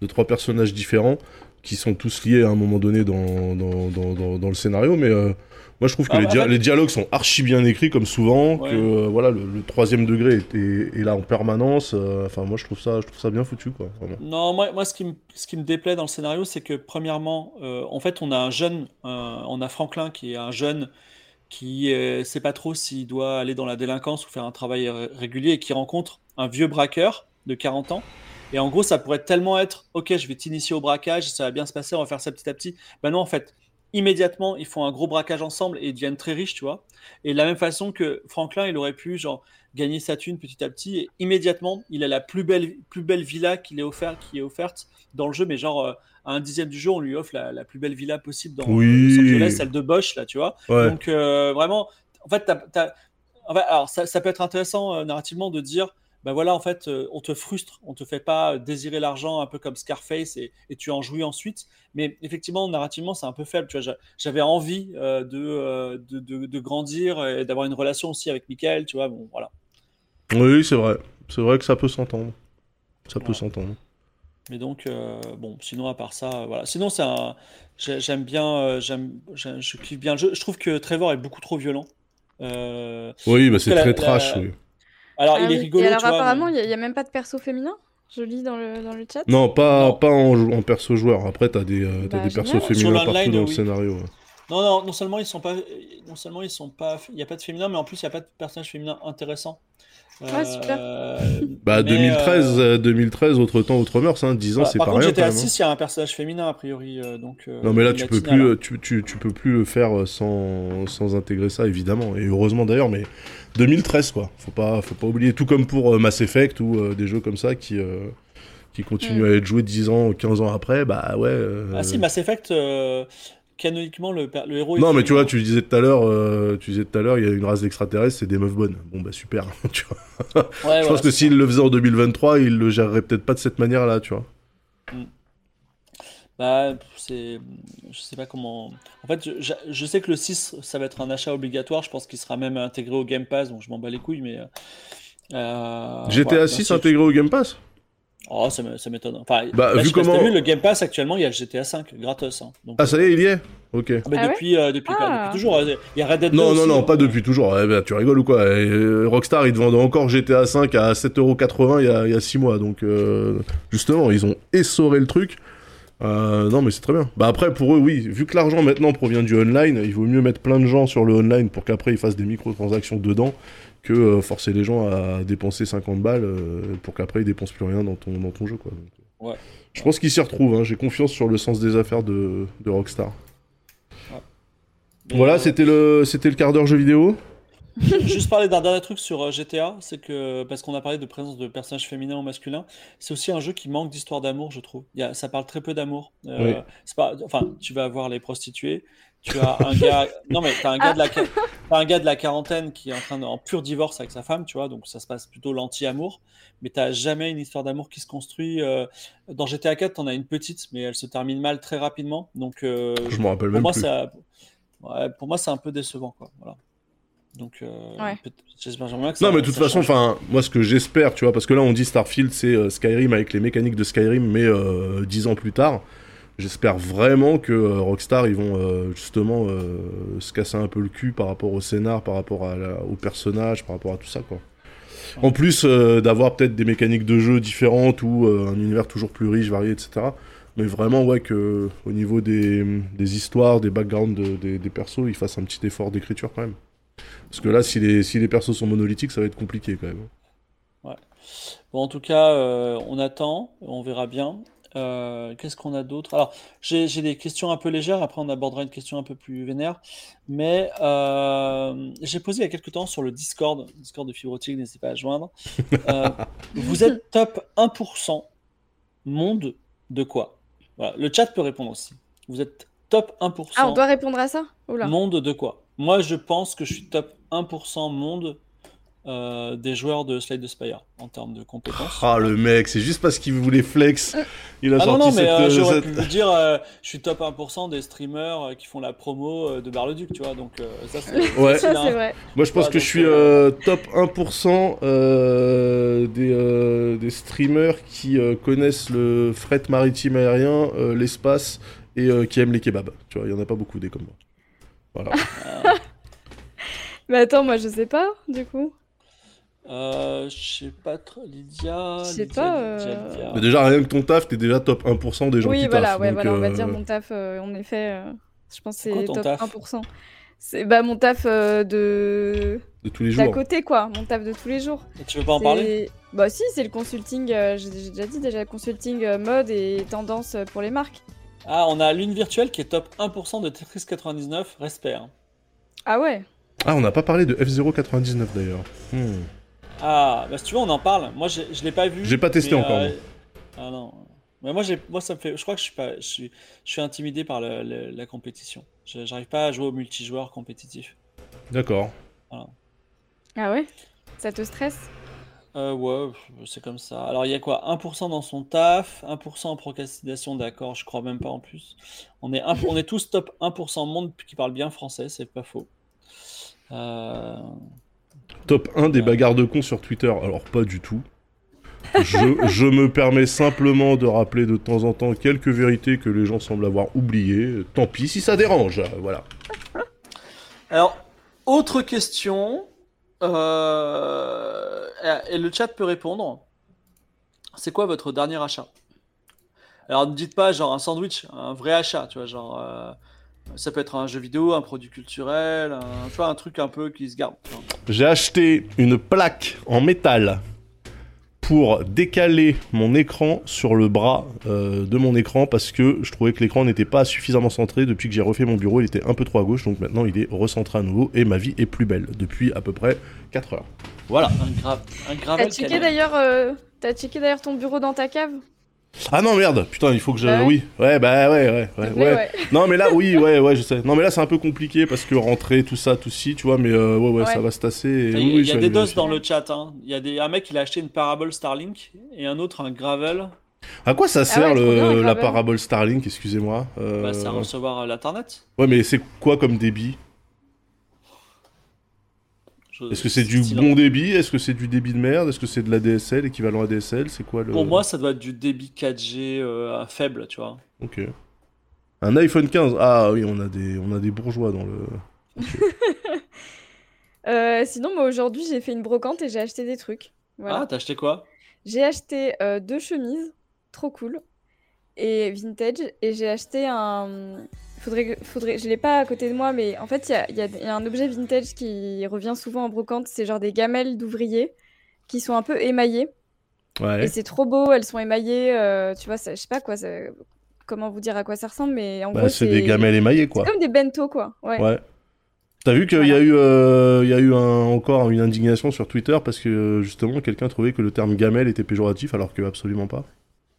de trois personnages différents, qui sont tous liés à un moment donné dans, dans, dans, le scénario. Mais euh, moi, je trouve que Ah, les, en dia- fait- les dialogues sont archi bien écrits, comme souvent, Ouais. que euh, voilà, le, le troisième degré est, est- est là en permanence. euh, Enfin, moi, je trouve ça, je trouve ça bien foutu, quoi. Vraiment. Non, moi, moi ce, qui me, ce qui me déplaît dans le scénario, c'est que premièrement, en fait, on a un jeune, un- on a Franklin qui est un jeune qui ne sait pas trop s'il doit aller dans la délinquance ou faire un travail ré- régulier et qui rencontre un vieux braqueur de 40 ans. Et en gros, ça pourrait tellement être, ok, je vais t'initier au braquage, ça va bien se passer, on va faire ça petit à petit. Ben non, en fait, immédiatement, ils font un gros braquage ensemble et ils deviennent très riches, tu vois. Et de la même façon que Franklin, il aurait pu, genre, gagner sa thune petit à petit et immédiatement, il a la plus belle, plus belle villa qu'il est offert, qui est offerte dans le jeu, mais genre, euh, à un dixième du jeu, on lui offre la, la plus belle villa possible dans Oui. Los Angeles, celle de Bosch, là, tu vois. Ouais. Donc euh, vraiment, en fait, en alors ça, ça peut être intéressant euh, narrativement de dire, ben voilà, en fait, euh, on te frustre, on te fait pas désirer l'argent un peu comme Scarface et, et tu en jouis ensuite. Mais effectivement, narrativement, c'est un peu faible. Tu vois, j'a- j'avais envie euh, de, euh, de, de- de grandir et d'avoir une relation aussi avec Michael, tu vois. Bon, voilà. Oui, c'est vrai. C'est vrai que ça peut s'entendre. Ça peut s'entendre. Mais donc, euh, bon, sinon, à part ça, euh, voilà. Sinon, c'est un... j'ai- j'aime bien, euh, j'aime, je kiffe bien le jeu. Je trouve que Trevor est beaucoup trop violent. Oui, bah c'est très la- trash. oui. Alors, Ah il est oui. rigolo, Et alors, tu apparemment, mais- il n'y a, même pas de perso féminin? Je lis dans le, dans le chat. Non, pas, Non. pas en, perso joueur. Après, t'as des, euh, t'as Bah, des persos féminins partout dans le oui. scénario. ouais. Non, non, non seulement ils sont pas, non seulement ils sont pas, il n'y a pas de féminin, mais en plus il n'y a pas de personnage féminin intéressant. Ah, super. Euh, Bah, mais, 2013, euh, euh, 2013, autre temps, autre mœurs, hein, 10 ans, c'est par pas contre, rien. hein. 6, il y a un personnage féminin a priori, euh, donc. euh, Non mais là tu peux plus tu, tu, tu peux plus le faire sans, sans intégrer ça évidemment et heureusement d'ailleurs mais 2013 quoi faut pas faut pas oublier tout comme pour euh, Mass Effect ou euh, des jeux comme ça qui euh, qui continuent Mm. à être joués 10 ans 15 ans après bah ouais euh, Ah si, Mass Effect, euh, canoniquement le, le héros. est non mais tu vois tu disais tout à l'heure euh, tu disais tout à l'heure il y a une race d'extraterrestres c'est des meufs bonnes bon bah super tu vois Ouais, je voilà, pense que s'il le faisait en 2023 il le gérerait peut-être pas de cette manière là tu vois Bah, c'est. Je sais pas comment. En fait, je, je sais que le 6, ça va être un achat obligatoire. Je pense qu'il sera même intégré au Game Pass, donc je m'en bats les couilles, mais. euh, GTA voilà, 6 bien sûr. intégré au Game Pass? Oh, ça me- ça m'étonne. Enfin, Bah, là, vu je pas comment- vu, le Game Pass actuellement, il y a le GTA 5 gratos. hein. Donc, ah ça y est il y est? Ok Ah, bah, Ah ouais depuis, euh, depuis, Ah. depuis toujours. euh, Il y a Red Dead 2 Non, non, aussi, non, hein. pas depuis toujours. Eh ben, tu rigoles ou quoi? Euh, Rockstar, ils te vendaient encore GTA 5 à 7,80€ il y y a 6 mois. Donc, euh, justement, ils ont essoré le truc. Euh, non, mais c'est très bien. Bah après, pour eux, oui, vu que l'argent maintenant provient du online, il vaut mieux mettre plein de gens sur le online pour qu'après ils fassent des microtransactions dedans que euh, forcer les gens à dépenser 50 balles euh, pour qu'après ils dépensent plus rien dans ton, dans ton jeu. Quoi. Donc, Ouais. Je pense qu'ils s'y retrouvent. hein. J'ai confiance sur le sens des affaires de, de Rockstar. Voilà, c'était le, c'était le quart d'heure jeu vidéo. Juste parler d'un dernier truc sur euh, GTA, c'est que parce qu'on a parlé de présence de personnages féminins ou masculins, c'est aussi un jeu qui manque d'histoire d'amour, je trouve. Il y a, ça parle très peu d'amour. Euh, Oui. c'est pas, enfin, tu vas avoir les prostituées, tu as un gars, non mais t'as un gars de la, t'as un gars de la quarantaine qui est en train de, en pur divorce avec sa femme, tu vois, donc ça se passe plutôt l'anti-amour. Mais t'as jamais une histoire d'amour qui se construit. euh, dans GTA 4, t'en as une petite, mais elle se termine mal très rapidement. Donc euh, Je me rappelle pour même moi, plus. ça, ouais, pour moi, c'est un peu décevant, quoi. Voilà. Donc, euh, Ouais. j'espère que Non, ça- mais de toute façon, enfin, moi, ce que j'espère, tu vois, parce que là, on dit Starfield, c'est euh, Skyrim avec les mécaniques de Skyrim, mais euh, dix ans plus tard. J'espère vraiment que euh, Rockstar, ils vont euh, justement euh, se casser un peu le cul par rapport au scénar, par rapport à la- au personnage, par rapport à tout ça, quoi. En plus d'avoir peut-être des mécaniques de jeu différentes ou un univers toujours plus riche, varié, etc. Mais vraiment, ouais, que au niveau des, histoires, des backgrounds de- des, persos, ils fassent un petit effort d'écriture quand même. Parce que là, si les, si les persos sont monolithiques, ça va être compliqué quand même. Bon, en tout cas, on attend, on verra bien. Euh, qu'est-ce qu'on a d'autre? Alors, j'ai j'ai des questions un peu légères, après on abordera une question un peu plus vénère. Mais euh, j'ai posé il y a quelques temps sur le Discord, Discord de Fibrotique, n'hésitez pas à joindre. Euh, vous êtes top 1% monde de quoi? Voilà, le chat peut répondre aussi. Vous êtes top 1% Ah, on doit répondre à ça? Oula. monde de quoi? Moi, je pense que je suis top 1% monde euh, des joueurs de Slide the Spire en termes de compétences. Ah, le mec, c'est juste parce qu'il voulait flex. Il a Ah non, sorti non, mais cette. euh, j'aurais cette- pu vous dire, euh, je suis top 1% des streamers euh, qui font la promo euh, de Bar-le-Duc, tu vois, donc euh, ça c'est Ouais. facile, Ça, hein. c'est vrai. Moi, je pense Ouais, que je suis top 1% euh, des, euh, des streamers qui euh, connaissent le fret maritime aérien, euh, l'espace et euh, qui aiment les kebabs. Tu vois, il y en a pas beaucoup des comme moi. Voilà. Mais attends, moi je sais pas, du coup. Euh, je sais pas trop, Lydia. Je sais pas, Lydia, euh, Lydia. Mais déjà, rien que ton taf, t'es déjà top 1% des gens Oui, qui voilà, taffent. ouais, donc, voilà, on va euh, dire mon taf, euh, en effet, euh, je pense que C'est top taf 1%. C'est bah, mon taf euh, de de tous les d'à jours. côté, quoi, mon taf de tous les jours. Et Tu veux pas en parler? C'est- Bah si, c'est le consulting, euh, j'ai déjà dit déjà, consulting euh, mode et tendance euh, pour les marques. Ah, on a Lune Virtuelle qui est top 1% de Tetris 99, respect. hein. Ah ouais? Ah, on n'a pas parlé de F099 d'ailleurs. Hmm. Ah, bah si tu veux, on en parle. Moi, j'ai- je l'ai pas vu. J'ai pas testé mais, encore, euh, moi. Ah non. Mais moi, j'ai, moi, ça me fait. Je crois que je suis pas. Je suis, je suis intimidé par le- le- la compétition. Je- J'arrive pas à jouer au multijoueur compétitif. D'accord. Ah ouais? Ça te stresse? Euh, ouais, c'est comme ça. Alors, il y a quoi? 1% dans son taf, 1% en procrastination, d'accord, je crois même pas en plus. On est, un- on est tous top 1% monde qui parle bien français, c'est pas faux. Euh, Top 1 des bagarres de cons sur Twitter. Alors, pas du tout. Je, je me permets simplement de rappeler de temps en temps quelques vérités que les gens semblent avoir oubliées. Tant pis si ça dérange. Voilà. Alors, autre question, euh, et le chat peut répondre. C'est quoi votre dernier achat? Alors, ne dites pas genre un sandwich, un vrai achat, tu vois, genre, euh, Ça peut être un jeu vidéo, un produit culturel, un, tu vois, un truc un peu qui se garde. J'ai acheté une plaque en métal pour décaler mon écran sur le bras euh, de mon écran parce que je trouvais que l'écran n'était pas suffisamment centré. Depuis que j'ai refait mon bureau il était un peu trop à gauche donc maintenant il est recentré à nouveau et ma vie est plus belle depuis à peu près 4 heures. Voilà un, gra un T'as checké d'ailleurs euh, t'as checké d'ailleurs ton bureau dans ta cave? Ah non merde putain il faut que je ouais. oui ouais bah ouais ouais ouais, ouais. plaît, ouais. non mais là oui ouais ouais je sais non mais là c'est un peu compliqué parce que rentrer tout ça tout ci tu vois mais euh, ouais, ouais Ouais. ça va se tasser et Il y a, oui, y des doses dans le chat. Hein. Il y a des, un mec il a acheté une parabole Starlink et un autre un gravel. à quoi ça sert Ah ouais, trop le- bien, la parabole Starlink excusez-moi Euh, Bah, c'est à recevoir l'internet. ouais mais c'est quoi comme débit? Est-ce que c'est du bon débit? Est-ce que c'est du débit de merde? Est-ce que c'est de la DSL, équivalent à DSL C'est quoi le... Pour moi, ça doit être du débit 4G euh, faible, tu vois. Ok. Un iPhone 15 Ah oui, on a des, on a des bourgeois dans le... Euh, sinon moi aujourd'hui j'ai fait une brocante et j'ai acheté des trucs. Voilà. Ah, t'as acheté quoi? J'ai acheté euh, deux chemises, trop cool, et vintage, et j'ai acheté un. Faudrait, faudrait, je l'ai pas à côté de moi, mais en fait, il y a, y y un objet vintage qui revient souvent en brocante, c'est genre des gamelles d'ouvriers qui sont un peu émaillées, Ouais. et c'est trop beau, elles sont émaillées, euh, tu vois, ça- je sais pas quoi, ça- comment vous dire à quoi ça ressemble, mais en Bah, gros, c'est des gamelles émaillées, quoi. C'est comme des bento, quoi. Ouais. Ouais. T'as vu qu'il y a eu, euh, y a eu un- encore une indignation sur Twitter parce que euh, justement quelqu'un trouvait que le terme gamelle était péjoratif alors que absolument pas.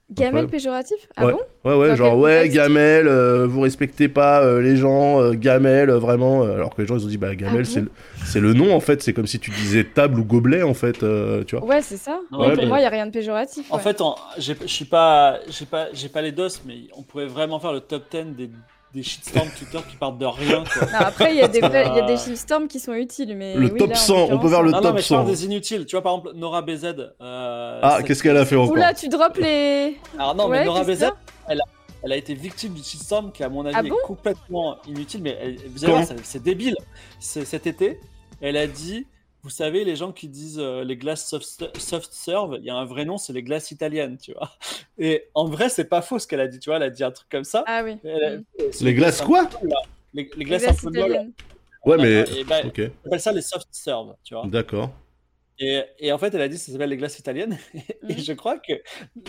Gamelle Incroyable. péjoratif Ah Ouais. bon Ouais ouais Dans genre ouais gamelle, euh, vous respectez pas euh, les gens, euh, gamelle euh, vraiment euh, alors que les gens ils ont dit bah gamelle Ah c'est bon le- c'est le nom en fait c'est comme si tu disais table ou gobelet en fait euh, tu vois. Ouais, c'est ça. Non, Ouais, mais- pour moi, il y a rien de péjoratif. En ouais. fait, je suis pas, j'ai pas, j'ai pas les dos, mais on pourrait vraiment faire le top 10 des, des shitstorms Twitter qui partent de rien. Quoi. Non, après, il y a des vrais- il y a des shitstorms qui sont utiles, mais Le oui, top là, en 100, on peut faire le non, top non, mais je parle 100. des inutiles. Tu vois, par exemple, Nora BZ. euh, Ah qu'est-ce qu'elle a fait encore Oula, tu drops les. Alors non, Ouais, mais Nora BZ, y a elle a été victime du shitstorm qui, à mon avis, Ah bon? est complètement inutile. Mais elle- vous allez voir, c'est- débile. Cet été, elle a dit. Vous savez, les gens qui disent euh, les glaces soft, soft serve, il y a un vrai nom, c'est les glaces italiennes, tu vois. Et en vrai, c'est pas faux ce qu'elle a dit, tu vois. Elle a dit un truc comme ça. Ah oui. Elle Mm. c'est Les glaces quoi les, les Les glaces un glaces peu molles. italiennes. Ouais mais Et ben, ok On appelle ça les soft serve, tu vois. d'accord. Et, et en fait, elle a dit ça s'appelle les glaces italiennes. Et Mhm. je crois que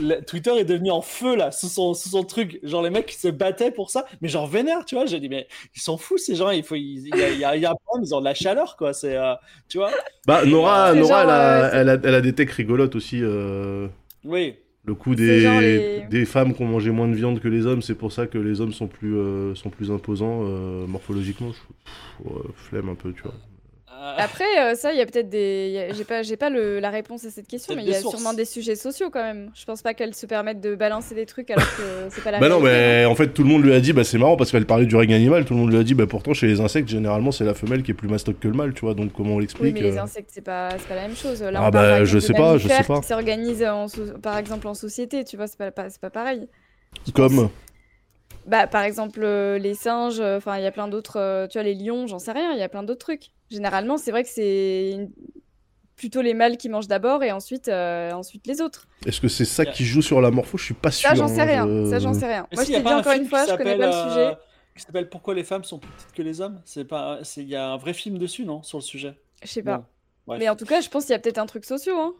le- Twitter est devenu en feu là, sous son, sous son truc. Genre les mecs qui se battaient pour ça, mais genre vénère, tu vois. J'ai dit, mais ils sont fous ces gens, il, faut, il, il y, a, il y a- il y a un problème, ils ont de la chaleur quoi. C'est, euh, tu vois. Bah Nora C'est Nora genre, elle, a, euh, elle, a, elle a des techs rigolotes aussi. euh, Oui. Le coup des, les- des femmes qui ont mangé moins de viande que les hommes, c'est pour ça que les hommes sont plus, euh, sont plus imposants euh, morphologiquement. Je... pff, ouais, flemme un peu, tu vois. Euh, Après, euh, ça, il y a peut-être des. J'ai pas, j'ai pas le- la réponse à cette question, mais il y a sources. sûrement des sujets sociaux quand même. Je pense pas qu'elles se permettent de balancer des trucs alors que c'est pas la Bah non, mais en fait, tout le monde lui a dit, bah c'est marrant parce qu'elle parlait du règne animal, tout le monde lui a dit, bah pourtant chez les insectes, généralement, c'est la femelle qui est plus mastoc que le mâle, tu vois, donc comment on Oui, l'explique mais les euh, insectes, c'est pas, c'est pas la même chose. Là, Ah on bah, je sais pas, je sais pas. qui s'organisent en so- par exemple en société, tu vois, c'est pas, pas- c'est pas pareil. Comme. Bah, par exemple, euh, les singes, euh, enfin, il y a plein d'autres, euh, tu vois, les lions, j'en sais rien, il y a plein d'autres trucs. Généralement, c'est vrai que c'est une- plutôt les mâles qui mangent d'abord et ensuite, euh, ensuite les autres. Est-ce que c'est ça qui joue sur la morpho? Je suis pas sûr. Ça, j'en sais hein, rien. je- Ça, j'en sais rien. mais Moi, si, je t'ai dit encore une fois, je connais pas le sujet. Qui s'appelle Pourquoi les femmes sont plus petites que les hommes? C'est pas, c'est il y a un vrai film dessus, non, sur le sujet? Je sais pas. Bon. Mais en tout cas, je pense qu'il y a peut-être un truc social. Hein.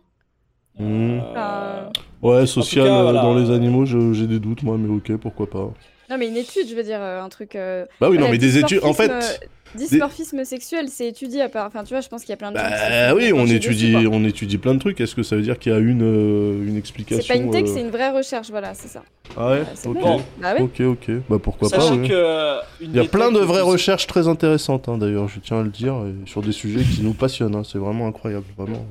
Hmm. Enfin, Ouais, social cas, voilà. dans les animaux, je- j'ai des doutes, moi, mais ok, pourquoi pas. Non, mais une étude, je veux dire, euh, un truc. euh, Bah oui, non, mais des études. En fait. dysmorphisme, Dysmorphisme sexuel, c'est étudié à part. Enfin, tu vois, je pense qu'il y a plein de Bah oui, on étudie, dessus, on étudie plein de trucs. Est-ce que ça veut dire qu'il y a une, euh, une explication C'est pas une tech, euh, c'est une vraie recherche, voilà, c'est ça. Ah ouais Euh, c'est Ok. bon. Bah oui. Ok, ok. Bah pourquoi pas. Que Il y a plein de vraies recherches très intéressantes, hein, d'ailleurs, je tiens à le dire, et sur des sujets qui nous passionnent. hein, C'est vraiment incroyable, vraiment.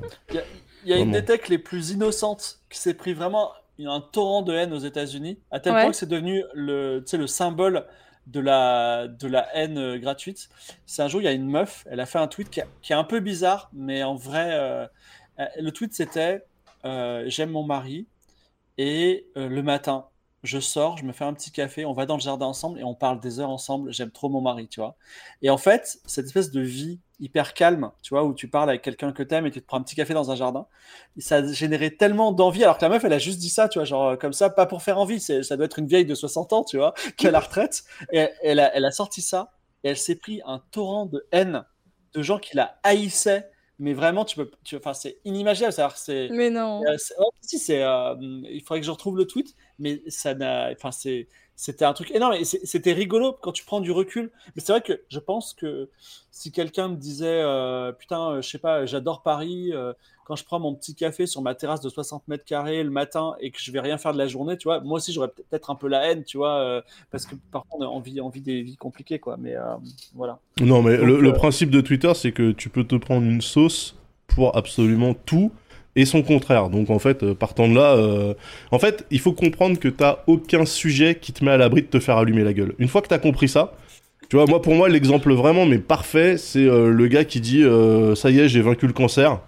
Il y a une Vraiment. des techs les plus innocentes qui s'est pris vraiment un torrent de haine aux États-Unis, à tel Ouais. point que c'est devenu le, le symbole de la, de la haine euh, gratuite. C'est un jour, il y a une meuf, elle a fait un tweet qui, est- qui est un peu bizarre, mais en vrai, euh, euh, le tweet c'était euh, J'aime mon mari, et euh, le matin, je sors, je me fais un petit café, on va dans le jardin ensemble et on parle des heures ensemble. J'aime trop mon mari, tu vois. Et en fait, cette espèce de vie hyper calme, tu vois, où tu parles avec quelqu'un que t'aimes et tu te prends un petit café dans un jardin. Et ça a généré tellement d'envie, alors que la meuf, elle a juste dit ça, tu vois, genre comme ça, pas pour faire envie, ça doit être une vieille de 60 ans, tu vois, qui a la retraite. Et elle a, elle a sorti ça, et elle s'est pris un torrent de haine de gens qui la haïssaient mais vraiment tu peux tu enfin c'est inimaginable c'est mais non euh, si c'est euh, il faudrait que je retrouve le tweet mais ça n'a enfin c'est c'était un truc énorme c'était rigolo quand tu prends du recul mais c'est vrai que je pense que si quelqu'un me disait euh, putain je sais pas j'adore Paris quand je prends mon petit café sur ma terrasse de 60 mètres carrés le matin et que je vais rien faire de la journée, tu vois, moi aussi j'aurais peut-être un peu la haine, tu vois, euh, parce que parfois on a envie, envie des vies compliquées, quoi. Mais euh, voilà. Non, mais le, euh, principe de Twitter, c'est que tu peux te prendre une sauce pour absolument tout et son contraire. Donc en fait, partant de là, en fait, il faut comprendre que t'as aucun sujet qui te met à l'abri de te faire allumer la gueule. Une fois que t'as compris ça, tu vois, moi pour moi l'exemple vraiment mais parfait, c'est le gars qui dit ça y est, j'ai vaincu le cancer.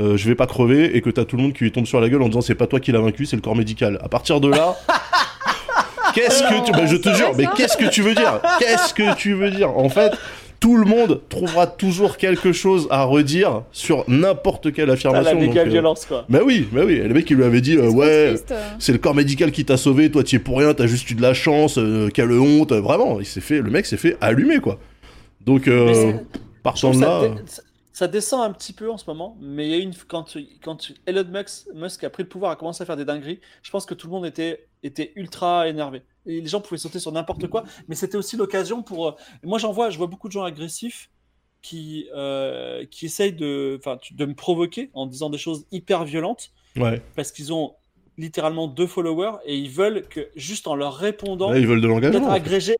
Euh, je vais pas crever et que t'as tout le monde qui lui tombe sur la gueule en disant c'est pas toi qui l'as vaincu, c'est le corps médical. À partir de là. Qu'est-ce que tu. Bah, je te jure, mais qu'est-ce que tu veux dire? Qu'est-ce que tu veux dire? En fait, tout le monde trouvera toujours quelque chose à redire sur n'importe quelle affirmation. La méga euh, violence, quoi. Bah oui, bah oui. le mec, qui lui avait dit, euh, ouais, c'est le corps médical qui t'a sauvé, toi, tu es pour rien, t'as juste eu de la chance, quelle honte. Vraiment, il s'est fait, le mec s'est fait allumer, quoi. Donc, partant de là ça descend un petit peu en ce moment, mais il y a une quand quand Elon Musk, a pris le pouvoir, a commencé à faire des dingueries. Je pense que tout le monde était était ultra énervé. Et les gens pouvaient sauter sur n'importe quoi, mais c'était aussi l'occasion pour. Euh, moi, j'en vois, je vois beaucoup de gens agressifs qui euh, qui essayent de, de me provoquer en disant des choses hyper violentes, ouais. parce qu'ils ont littéralement deux followers et ils veulent que juste en leur répondant, ils veulent de l'engagement, agrégé.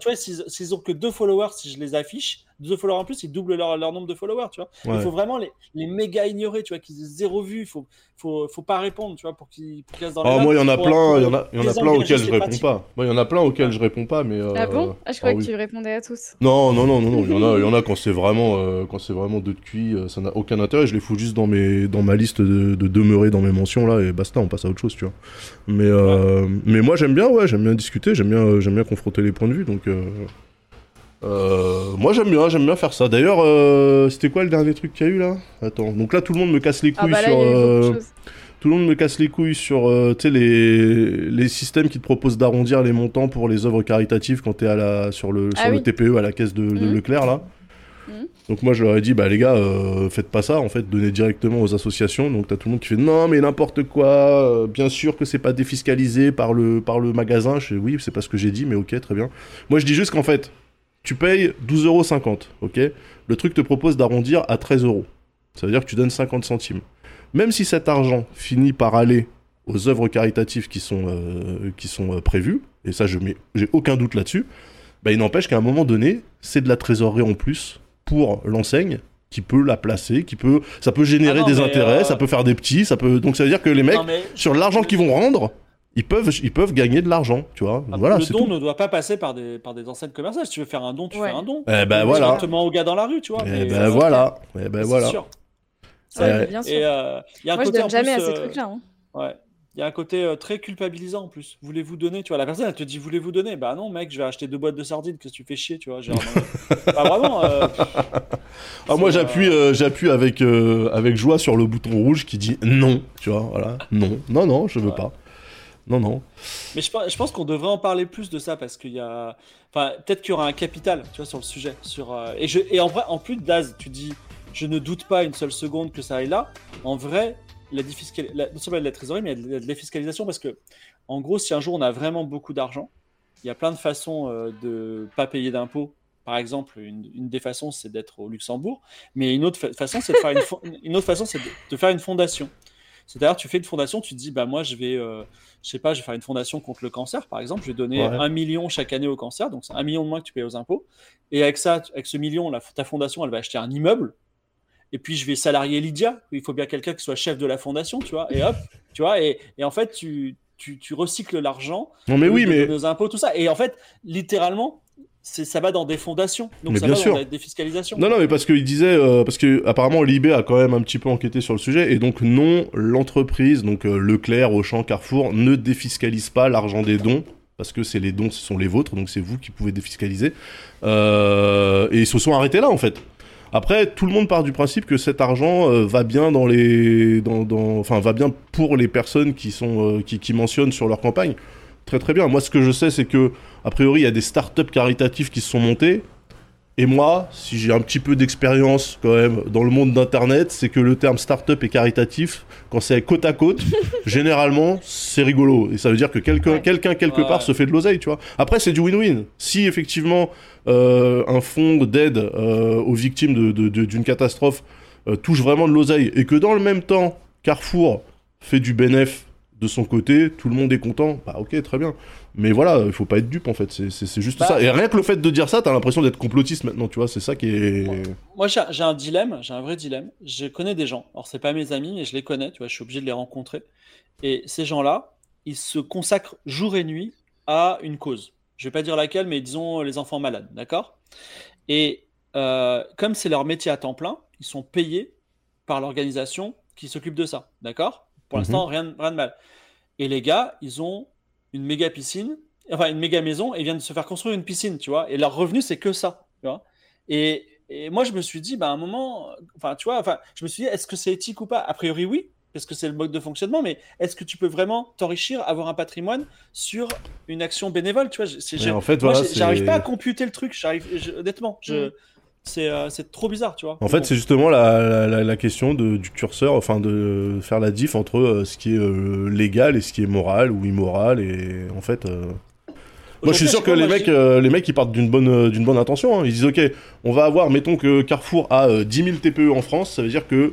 Tu vois, s'ils ont que deux followers, si je les affiche, deux followers en plus, ils doublent leur, leur nombre de followers, tu vois. Il faut vraiment les, les, méga ignorer, tu vois, qu'ils aient zéro vue, il faut, faut, faut pas répondre, tu vois, pour qu'ils restent dans oh, Moi, il y en a plein, il y en a, y en a plein auxquels je réponds pas. Moi, il y en a plein auxquels je réponds pas, mais. Euh... Ah bon? ah, Je croyais ah que tu répondais à tous. Non, non, non, non, non. Il y en a, il y en a quand c'est vraiment, euh, quand c'est vraiment deux de cuit, euh, ça n'a aucun intérêt. Je les fous juste dans mes, dans ma liste de, de demeurer dans mes mentions là, et basta, on passe à autre chose, tu vois. Mais, euh, mais moi, j'aime bien, ouais, j'aime bien discuter, j'aime bien, j'aime bien confronter les points de vue, donc. Euh, moi j'aime bien, j'aime bien faire ça. D'ailleurs, euh, c'était quoi le dernier truc qu'il y a eu là? Attends, donc là tout le monde me casse les ah, couilles bah sur. Euh, tout le monde me casse les couilles sur les, les systèmes qui te proposent d'arrondir les montants pour les œuvres caritatives quand t'es à la sur le ah sur le TPE à la caisse de, mmh. Leclerc là. Mmh. Donc moi je leur ai dit bah les gars faites pas ça en fait donnez directement aux associations donc t'as tout le monde qui fait non mais n'importe quoi bien sûr que c'est pas défiscalisé par le par le magasin je oui c'est pas ce que j'ai dit mais ok très bien moi je dis juste qu'en fait tu payes 12,50€, ok? Le truc te propose d'arrondir à 13 euros. Ça veut dire que tu donnes 50 centimes. Même si cet argent finit par aller aux œuvres caritatives qui sont, euh, qui sont euh, prévues, et ça, je j'ai aucun doute là-dessus, bah, il n'empêche qu'à un moment donné, c'est de la trésorerie en plus pour l'enseigne qui peut la placer, qui peut, ça peut générer ah des intérêts, euh, ça peut faire des petits, ça peut, donc ça veut dire que les mecs, sur l'argent qu'ils vont rendre, ils peuvent, ils peuvent gagner de l'argent, tu vois. Ah, voilà, le don ne doit pas passer par des, par des enseignes commerciales. Si tu veux faire un don, tu fais un don. Eh ben voilà. Directement au gars dans la rue, tu vois. Eh ben voilà. Eh ben voilà. Sûr. Ouais, bien sûr. Et, euh, y a un Moi, côté, je donne jamais plus, à ces euh, trucs-là. Hein. Ouais. Il y a un côté euh, très culpabilisant en plus. Voulez-vous donner Tu vois, la personne, elle te dit Voulez-vous donner? Bah non, mec, je vais acheter deux boîtes de sardines. Qu'est-ce que tu fais chier Tu vois, genre, bah, vraiment. Euh, ah, moi, j'appuie, euh, j'appuie avec, avec joie sur le bouton rouge qui dit non. Tu vois, voilà. Non, non, non, je veux pas. Non, non. Mais je, je pense qu'on devrait en parler plus de ça parce qu'il y a. Enfin, peut-être qu'il y aura un capital, tu vois, sur le sujet. Sur, et, je, et en vrai, en plus, Daz, tu dis Je ne doute pas une seule seconde que ça aille là. En vrai, la, non seulement de la trésorerie, mais de la défiscalisation parce que, en gros, si un jour on a vraiment beaucoup d'argent, il y a plein de façons euh, de pas payer d'impôts. Par exemple, une, des façons, c'est d'être au Luxembourg, mais une autre façon, c'est de faire une, une de, faire une fondation. C'est-à-dire, tu fais une fondation, tu te dis, bah moi, je vais, euh, je sais pas, je vais faire une fondation contre le cancer, par exemple. Je vais donner un million chaque année au cancer, donc c'est un million de moins que tu payes aux impôts. Et avec ça, avec ce million, la, ta fondation, elle va acheter un immeuble et puis je vais salarier Lydia. Il faut bien quelqu'un qui soit chef de la fondation, tu vois. Et hop, tu vois. Et, et en fait, tu, tu, tu recycles l'argent. Non, mais oui, mais. Nos impôts, tout ça. Et en fait, littéralement, ça va dans des fondations. Donc mais ça bien va sûr. dans la défiscalisation. Non, non, mais parce qu'il disait. Euh, parce que apparemment, Libé a quand même un petit peu enquêté sur le sujet. Et donc, non, l'entreprise, donc euh, Leclerc, Auchan, Carrefour, ne défiscalise pas l'argent des dons parce que c'est les dons, ce sont les vôtres, donc c'est vous qui pouvez défiscaliser. Euh, et ils se sont arrêtés là, en fait. Après, tout le monde part du principe que cet argent euh, va bien dans les, dans, dans- enfin, va bien pour les personnes qui sont, euh, qui, qui mentionnent sur leur campagne. Très très bien. Moi, ce que je sais, c'est que a priori, il y a des startups caritatives qui se sont montées. Et moi, si j'ai un petit peu d'expérience quand même dans le monde d'Internet, c'est que le terme startup et caritatif, quand c'est côte à côte, généralement, c'est rigolo. Et ça veut dire que quelqu'un, Ouais. quelqu'un quelque Ouais. part se fait de l'oseille, tu vois. Après, c'est du win-win. Si effectivement euh, un fonds d'aide euh, aux victimes de- de- de- d'une catastrophe euh, touche vraiment de l'oseille et que dans le même temps, Carrefour fait du bénéf de son côté, tout le monde est content, bah ok, très bien. Mais voilà, il faut pas être dupe en fait, c'est- juste Bah- ça. Et rien que le fait de dire ça, t'as l'impression d'être complotiste maintenant, tu vois, c'est ça qui est. Moi, j'ai un dilemme, j'ai un vrai dilemme. Je connais des gens. Alors, c'est pas mes amis, mais je les connais, tu vois, je suis obligé de les rencontrer. Et ces gens-là, ils se consacrent jour et nuit à une cause. Je vais pas dire laquelle, mais disons les enfants malades, d'accord? Et euh, comme c'est leur métier à temps plein, ils sont payés par l'organisation qui s'occupe de ça, d'accord? Pour Mhm. l'instant, rien, rien de mal. Et les gars, ils ont une méga piscine, enfin une méga maison, et ils viennent de se faire construire une piscine, tu vois. Et leur revenu, c'est que ça, tu vois. Et, et moi, je me suis dit, bah, à un moment, enfin, tu vois, enfin, je me suis dit, est-ce que c'est éthique ou pas? A priori, oui, parce que c'est le mode de fonctionnement, mais est-ce que tu peux vraiment t'enrichir, avoir un patrimoine sur une action bénévole, tu vois? En fait, voilà, j'arrive pas à computer le truc, j'arrive, je- honnêtement, je, Mm. C'est, euh, c'est trop bizarre, tu vois. En fait, Bon. c'est justement la, la- la- la question de- du curseur, enfin de faire la diff entre euh, ce qui est euh, légal et ce qui est moral ou immoral. Et en fait, moi je suis sûr que les mecs, les mecs, ils partent d'une bonne, d'une bonne intention. hein. Ils disent, ok, on va avoir, mettons que Carrefour a euh, 10 000 TPE en France, ça veut dire que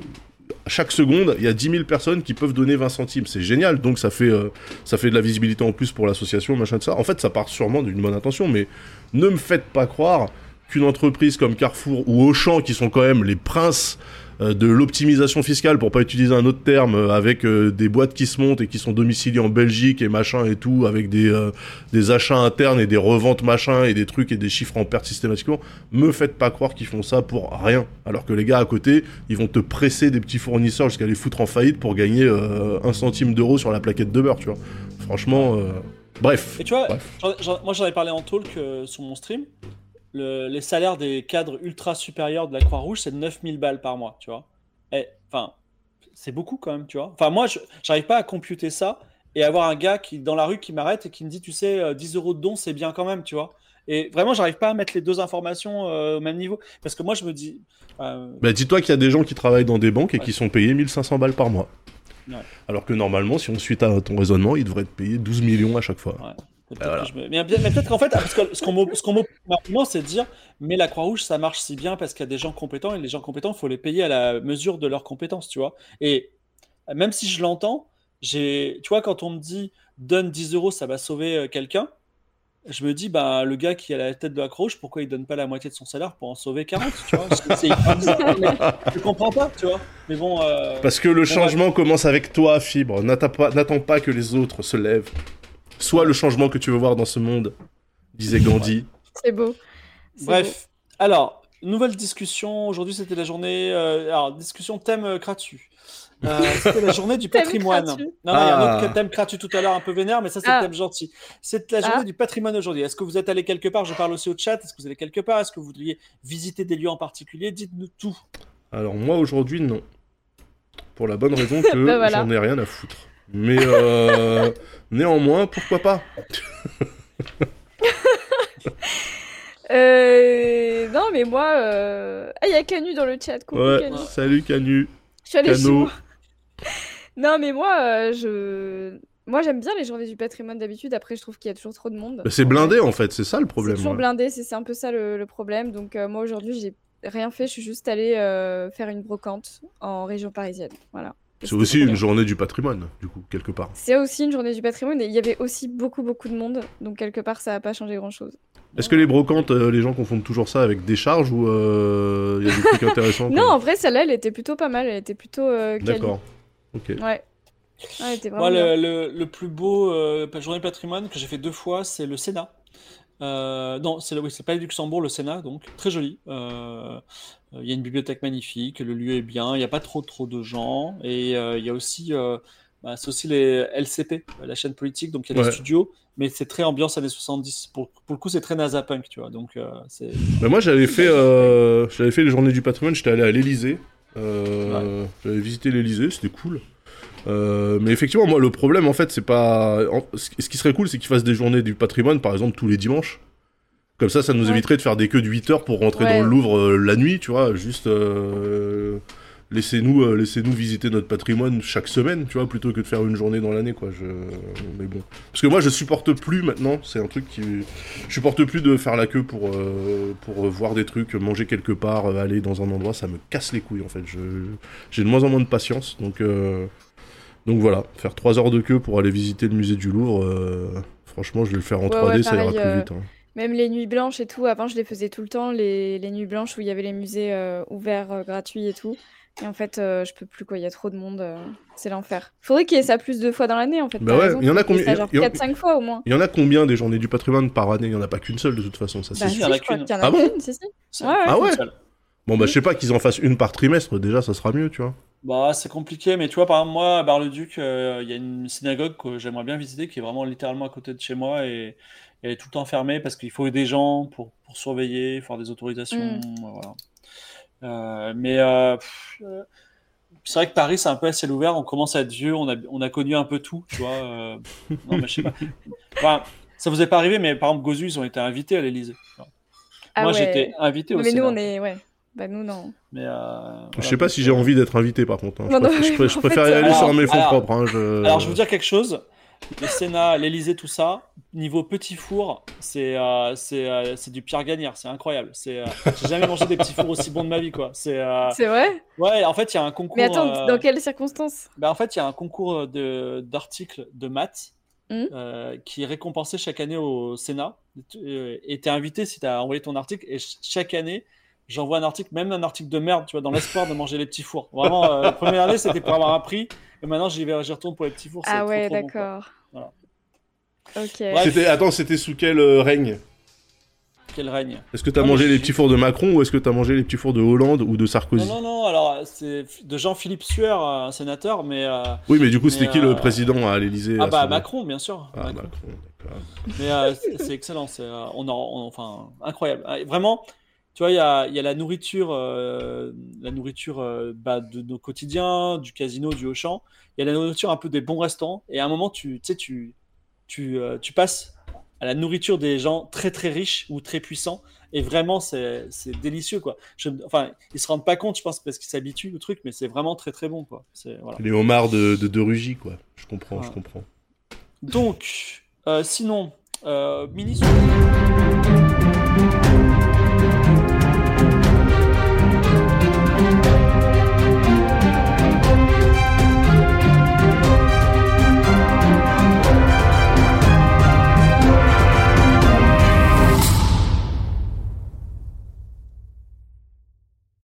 chaque seconde, il y a 10 000 personnes qui peuvent donner 20 centimes. C'est génial, donc ça fait, euh, ça fait de la visibilité en plus pour l'association, machin de ça. En fait, ça part sûrement d'une bonne intention, mais ne me faites pas croire qu'une entreprise comme Carrefour ou Auchan, qui sont quand même les princes euh, de l'optimisation fiscale, pour pas utiliser un autre terme, euh, avec euh, des boîtes qui se montent et qui sont domiciliées en Belgique et machin et tout, avec des, euh, des achats internes et des reventes machin et des trucs et des chiffres en perte systématiquement, me faites pas croire qu'ils font ça pour rien. Alors que les gars à côté, ils vont te presser des petits fournisseurs jusqu'à les foutre en faillite pour gagner euh, un centime d'euro sur la plaquette de beurre, tu vois. Franchement, bref. Et tu vois, Bref. moi j'en ai parlé en talk sur mon stream. Le- les salaires des cadres ultra supérieurs de la Croix-Rouge, c'est 9000 balles par mois, tu vois. Enfin, c'est beaucoup quand même, tu vois. Enfin, moi, je j'arrive pas à computer ça et avoir un gars qui, dans la rue qui m'arrête et qui me dit, tu sais, euh, 10 euros de don, c'est bien quand même, tu vois. Et vraiment, j'arrive pas à mettre les deux informations euh, au même niveau. Parce que moi, je me dis. euh, Bah, dis-toi qu'il y a des gens qui travaillent dans des banques et Ouais. qui sont payés 1500 balles par mois. Ouais. Alors que normalement, si on suit ta- ton raisonnement, ils devraient être payés 12 millions à chaque fois. Peut-être Bah, voilà. que je me- Mais, peut-être qu'en fait, parce que ce qu'on m'oppose c'est de dire, mais la Croix-Rouge, ça marche si bien parce qu'il y a des gens compétents et les gens compétents, il faut les payer à la mesure de leurs compétences, tu vois. Et même si je l'entends, j'ai, tu vois, quand on me dit donne 10 euros, ça va sauver euh, quelqu'un, je me dis, bah, le gars qui à la tête de la Croix-Rouge, pourquoi il donne pas la moitié de son salaire pour en sauver 40, tu vois? C'est- Je comprends pas, tu vois. Mais bon. euh, Parce que le changement commence avec toi, Fibre. N'attends pas, n'attends pas que les autres se lèvent. Sois le changement que tu veux voir dans ce monde, disait Gandhi. C'est beau. Bref, alors, nouvelle discussion. Aujourd'hui, c'était la journée. euh, alors, discussion thème euh, gratuit. Euh, c'était la journée du patrimoine. Non, non, il y a un Ah. autre thème gratuit tout à l'heure, un peu vénère, mais ça, c'est Ah. le thème gentil. C'est la journée Ah. du patrimoine aujourd'hui. Est-ce que vous êtes allé quelque part? Je parle aussi au chat. Est-ce que vous allez quelque part? Est-ce que vous voudriez visiter des lieux en particulier? Dites-nous tout. Alors moi aujourd'hui non. Pour la bonne raison que voilà. j'en ai rien à foutre. Mais euh, néanmoins, pourquoi pas? Euh, non, mais moi. euh, Ah, il y a Canu dans le chat. Coucou, Ouais, Canu. salut Canu. Je suis allée chez Cano. moi. Non, mais moi, je. Moi, j'aime bien les journées du patrimoine d'habitude. Après, je trouve qu'il y a toujours trop de monde. Bah, c'est blindé en fait, c'est ça le problème. C'est toujours ouais. blindé, c'est un peu ça le, le problème. Donc, moi, aujourd'hui, j'ai rien fait. Je suis juste allée faire une brocante en région parisienne. Voilà. C'est aussi une journée du patrimoine, du coup, quelque part. C'est aussi une journée du patrimoine et il y avait aussi beaucoup, beaucoup de monde. Donc, quelque part, ça n'a pas changé grand-chose. Est-ce que les brocantes, euh, les gens confondent toujours ça avec des charges ou euh, il y a des trucs intéressants Non, en vrai, celle-là, elle était plutôt pas mal. Elle était plutôt euh. D'accord. Ok. Ouais. Ouais, elle était vraiment Moi, le, le- le plus beau euh, journée patrimoine que j'ai fait deux fois, c'est le Sénat. Euh, non, c'est le- oui, c'est pas le Luxembourg, le Sénat, donc très joli. Euh, Il y a une bibliothèque magnifique, le lieu est bien, il n'y a pas trop trop de gens, et euh, il y a aussi euh, bah, c'est aussi les LCP, la chaîne politique, donc il y a des Ouais. studios, mais c'est très ambiance années 70. Pour, pour le coup, c'est très NASA Punk, tu vois. Donc, euh. Mais moi, j'avais fait, euh, j'avais fait les journées du patrimoine, j'étais allé à l'Elysée. Euh, J'avais visité l'Elysée, c'était cool. Euh, mais effectivement, moi, le problème, en fait, c'est pas. ce qui serait cool, c'est qu'ils fassent des journées du patrimoine, par exemple, tous les dimanches. Comme ça, ça nous Ouais. éviterait de faire des queues de 8 heures pour rentrer Ouais. dans le Louvre euh, la nuit, tu vois. Juste. euh, Laissez-nous euh, laissez-nous visiter notre patrimoine chaque semaine, tu vois, plutôt que de faire une journée dans l'année, quoi. Je... Mais bon. Parce que moi, je supporte plus maintenant, c'est un truc qui. Je supporte plus de faire la queue pour, pour voir des trucs, manger quelque part, aller dans un endroit, ça me casse les couilles en fait. Je... J'ai de moins en moins de patience, donc, donc voilà. Faire 3 heures de queue pour aller visiter le musée du Louvre, franchement, je vais le faire en Ouais, 3D, ouais, ça ira plus vite. hein. Même les nuits blanches et tout, avant je les faisais tout le temps, les, les nuits blanches où il y avait les musées euh, ouverts, euh, gratuits et tout. Et en fait, euh, je peux plus quoi, il y a trop de monde, euh, c'est l'enfer. Faudrait qu'il y ait ça plus de fois dans l'année en fait. Bah ouais, raison, il y en a combien- ça, genre il y en- 4-5 fois au moins. Il y en a combien des journées du patrimoine par année? Il y en a pas qu'une seule de toute façon, ça c'est Bah si, si, je crois y en a Ah bon? qu'une, si, si. Ouais, ouais. Ah ouais? Bon bah je sais pas qu'ils en fassent une par trimestre, déjà ça sera mieux, tu vois. Bah, c'est compliqué, mais tu vois, par exemple, moi, à Bar-le-Duc, euh, il y a une synagogue que j'aimerais bien visiter, qui est vraiment littéralement à côté de chez moi, et, et elle est tout le temps fermée parce qu'il faut des gens pour, pour surveiller, faire des autorisations, voilà. Euh, mais euh, euh, c'est vrai que Paris, c'est un peu à ciel ouvert, on commence à être vieux, on a, on a connu un peu tout, tu vois. non, mais je sais pas. Enfin, ça vous est pas arrivé, mais par exemple, Gozu, ils ont été invités à l'Élysée. Ah moi, ouais. j'étais invité au Mais nous, Sénat. on est. Ouais. Bah, nous, non. Mais, euh, Je sais pas si j'ai euh, envie d'être invité par contre. hein. Je, Non, préfère, je mais pré- je en préfère fait, y aller alors- sur mes fonds alors- propres. hein, je- Alors, je vais vous dire quelque chose. Le Sénat, l'Élysée, tout ça, niveau petit four, c'est euh, c'est euh, c'est du Pierre Gagnard, c'est incroyable. C'est euh, j'ai jamais mangé des petits fours aussi bons de ma vie, quoi. C'est euh, vrai? Ouais, en fait, il y a un concours. Mais attends, euh, dans quelles circonstances? bah, en fait, il y a un concours de d'articles de maths euh, qui est récompensé chaque année au Sénat. Euh, Et t'es invité si t'as envoyé ton article. Et ch- chaque année, j'envoie un article, même un article de merde, tu vois, dans l'espoir de manger les petits fours. Vraiment, euh, la première année, c'était pour avoir un prix. Et maintenant, j'y vais, j'y retourne pour les petits fours. Ah ouais, bon, d'accord. Voilà. Ok. Bref. C'était- Attends, c'était sous quel euh, règne? Quel règne? Est-ce que t'as mangé les petits fours de Macron ou est-ce que t'as mangé les petits fours de Hollande ou de Sarkozy? Non, non, non, alors c'est de Jean-Philippe Sueur, un sénateur, mais. euh, Oui, mais du coup, Mais, c'était qui euh, le président à l'Elysée Ah bah Macron, bien sûr. Ah, Macron. Macron, d'accord. Mais euh, c'est c'est excellent, c'est euh, on en, on- enfin incroyable. Ah, Vraiment, tu vois, il y a, il y a la nourriture, euh, la nourriture euh, bah, de nos quotidiens, du casino, du Auchan. Il y a la nourriture un peu des bons restaurants. Et à un moment, tu sais, tu, tu, euh, tu passes à la nourriture des gens très très riches ou très puissants. Et vraiment, c'est délicieux, quoi. Je, enfin, ils se rendent pas compte, je pense, parce qu'ils s'habituent au truc, mais c'est vraiment très très bon, quoi. Voilà. Les homards de, de, de Rugy, quoi. Je comprends, je comprends. Donc, sinon, mini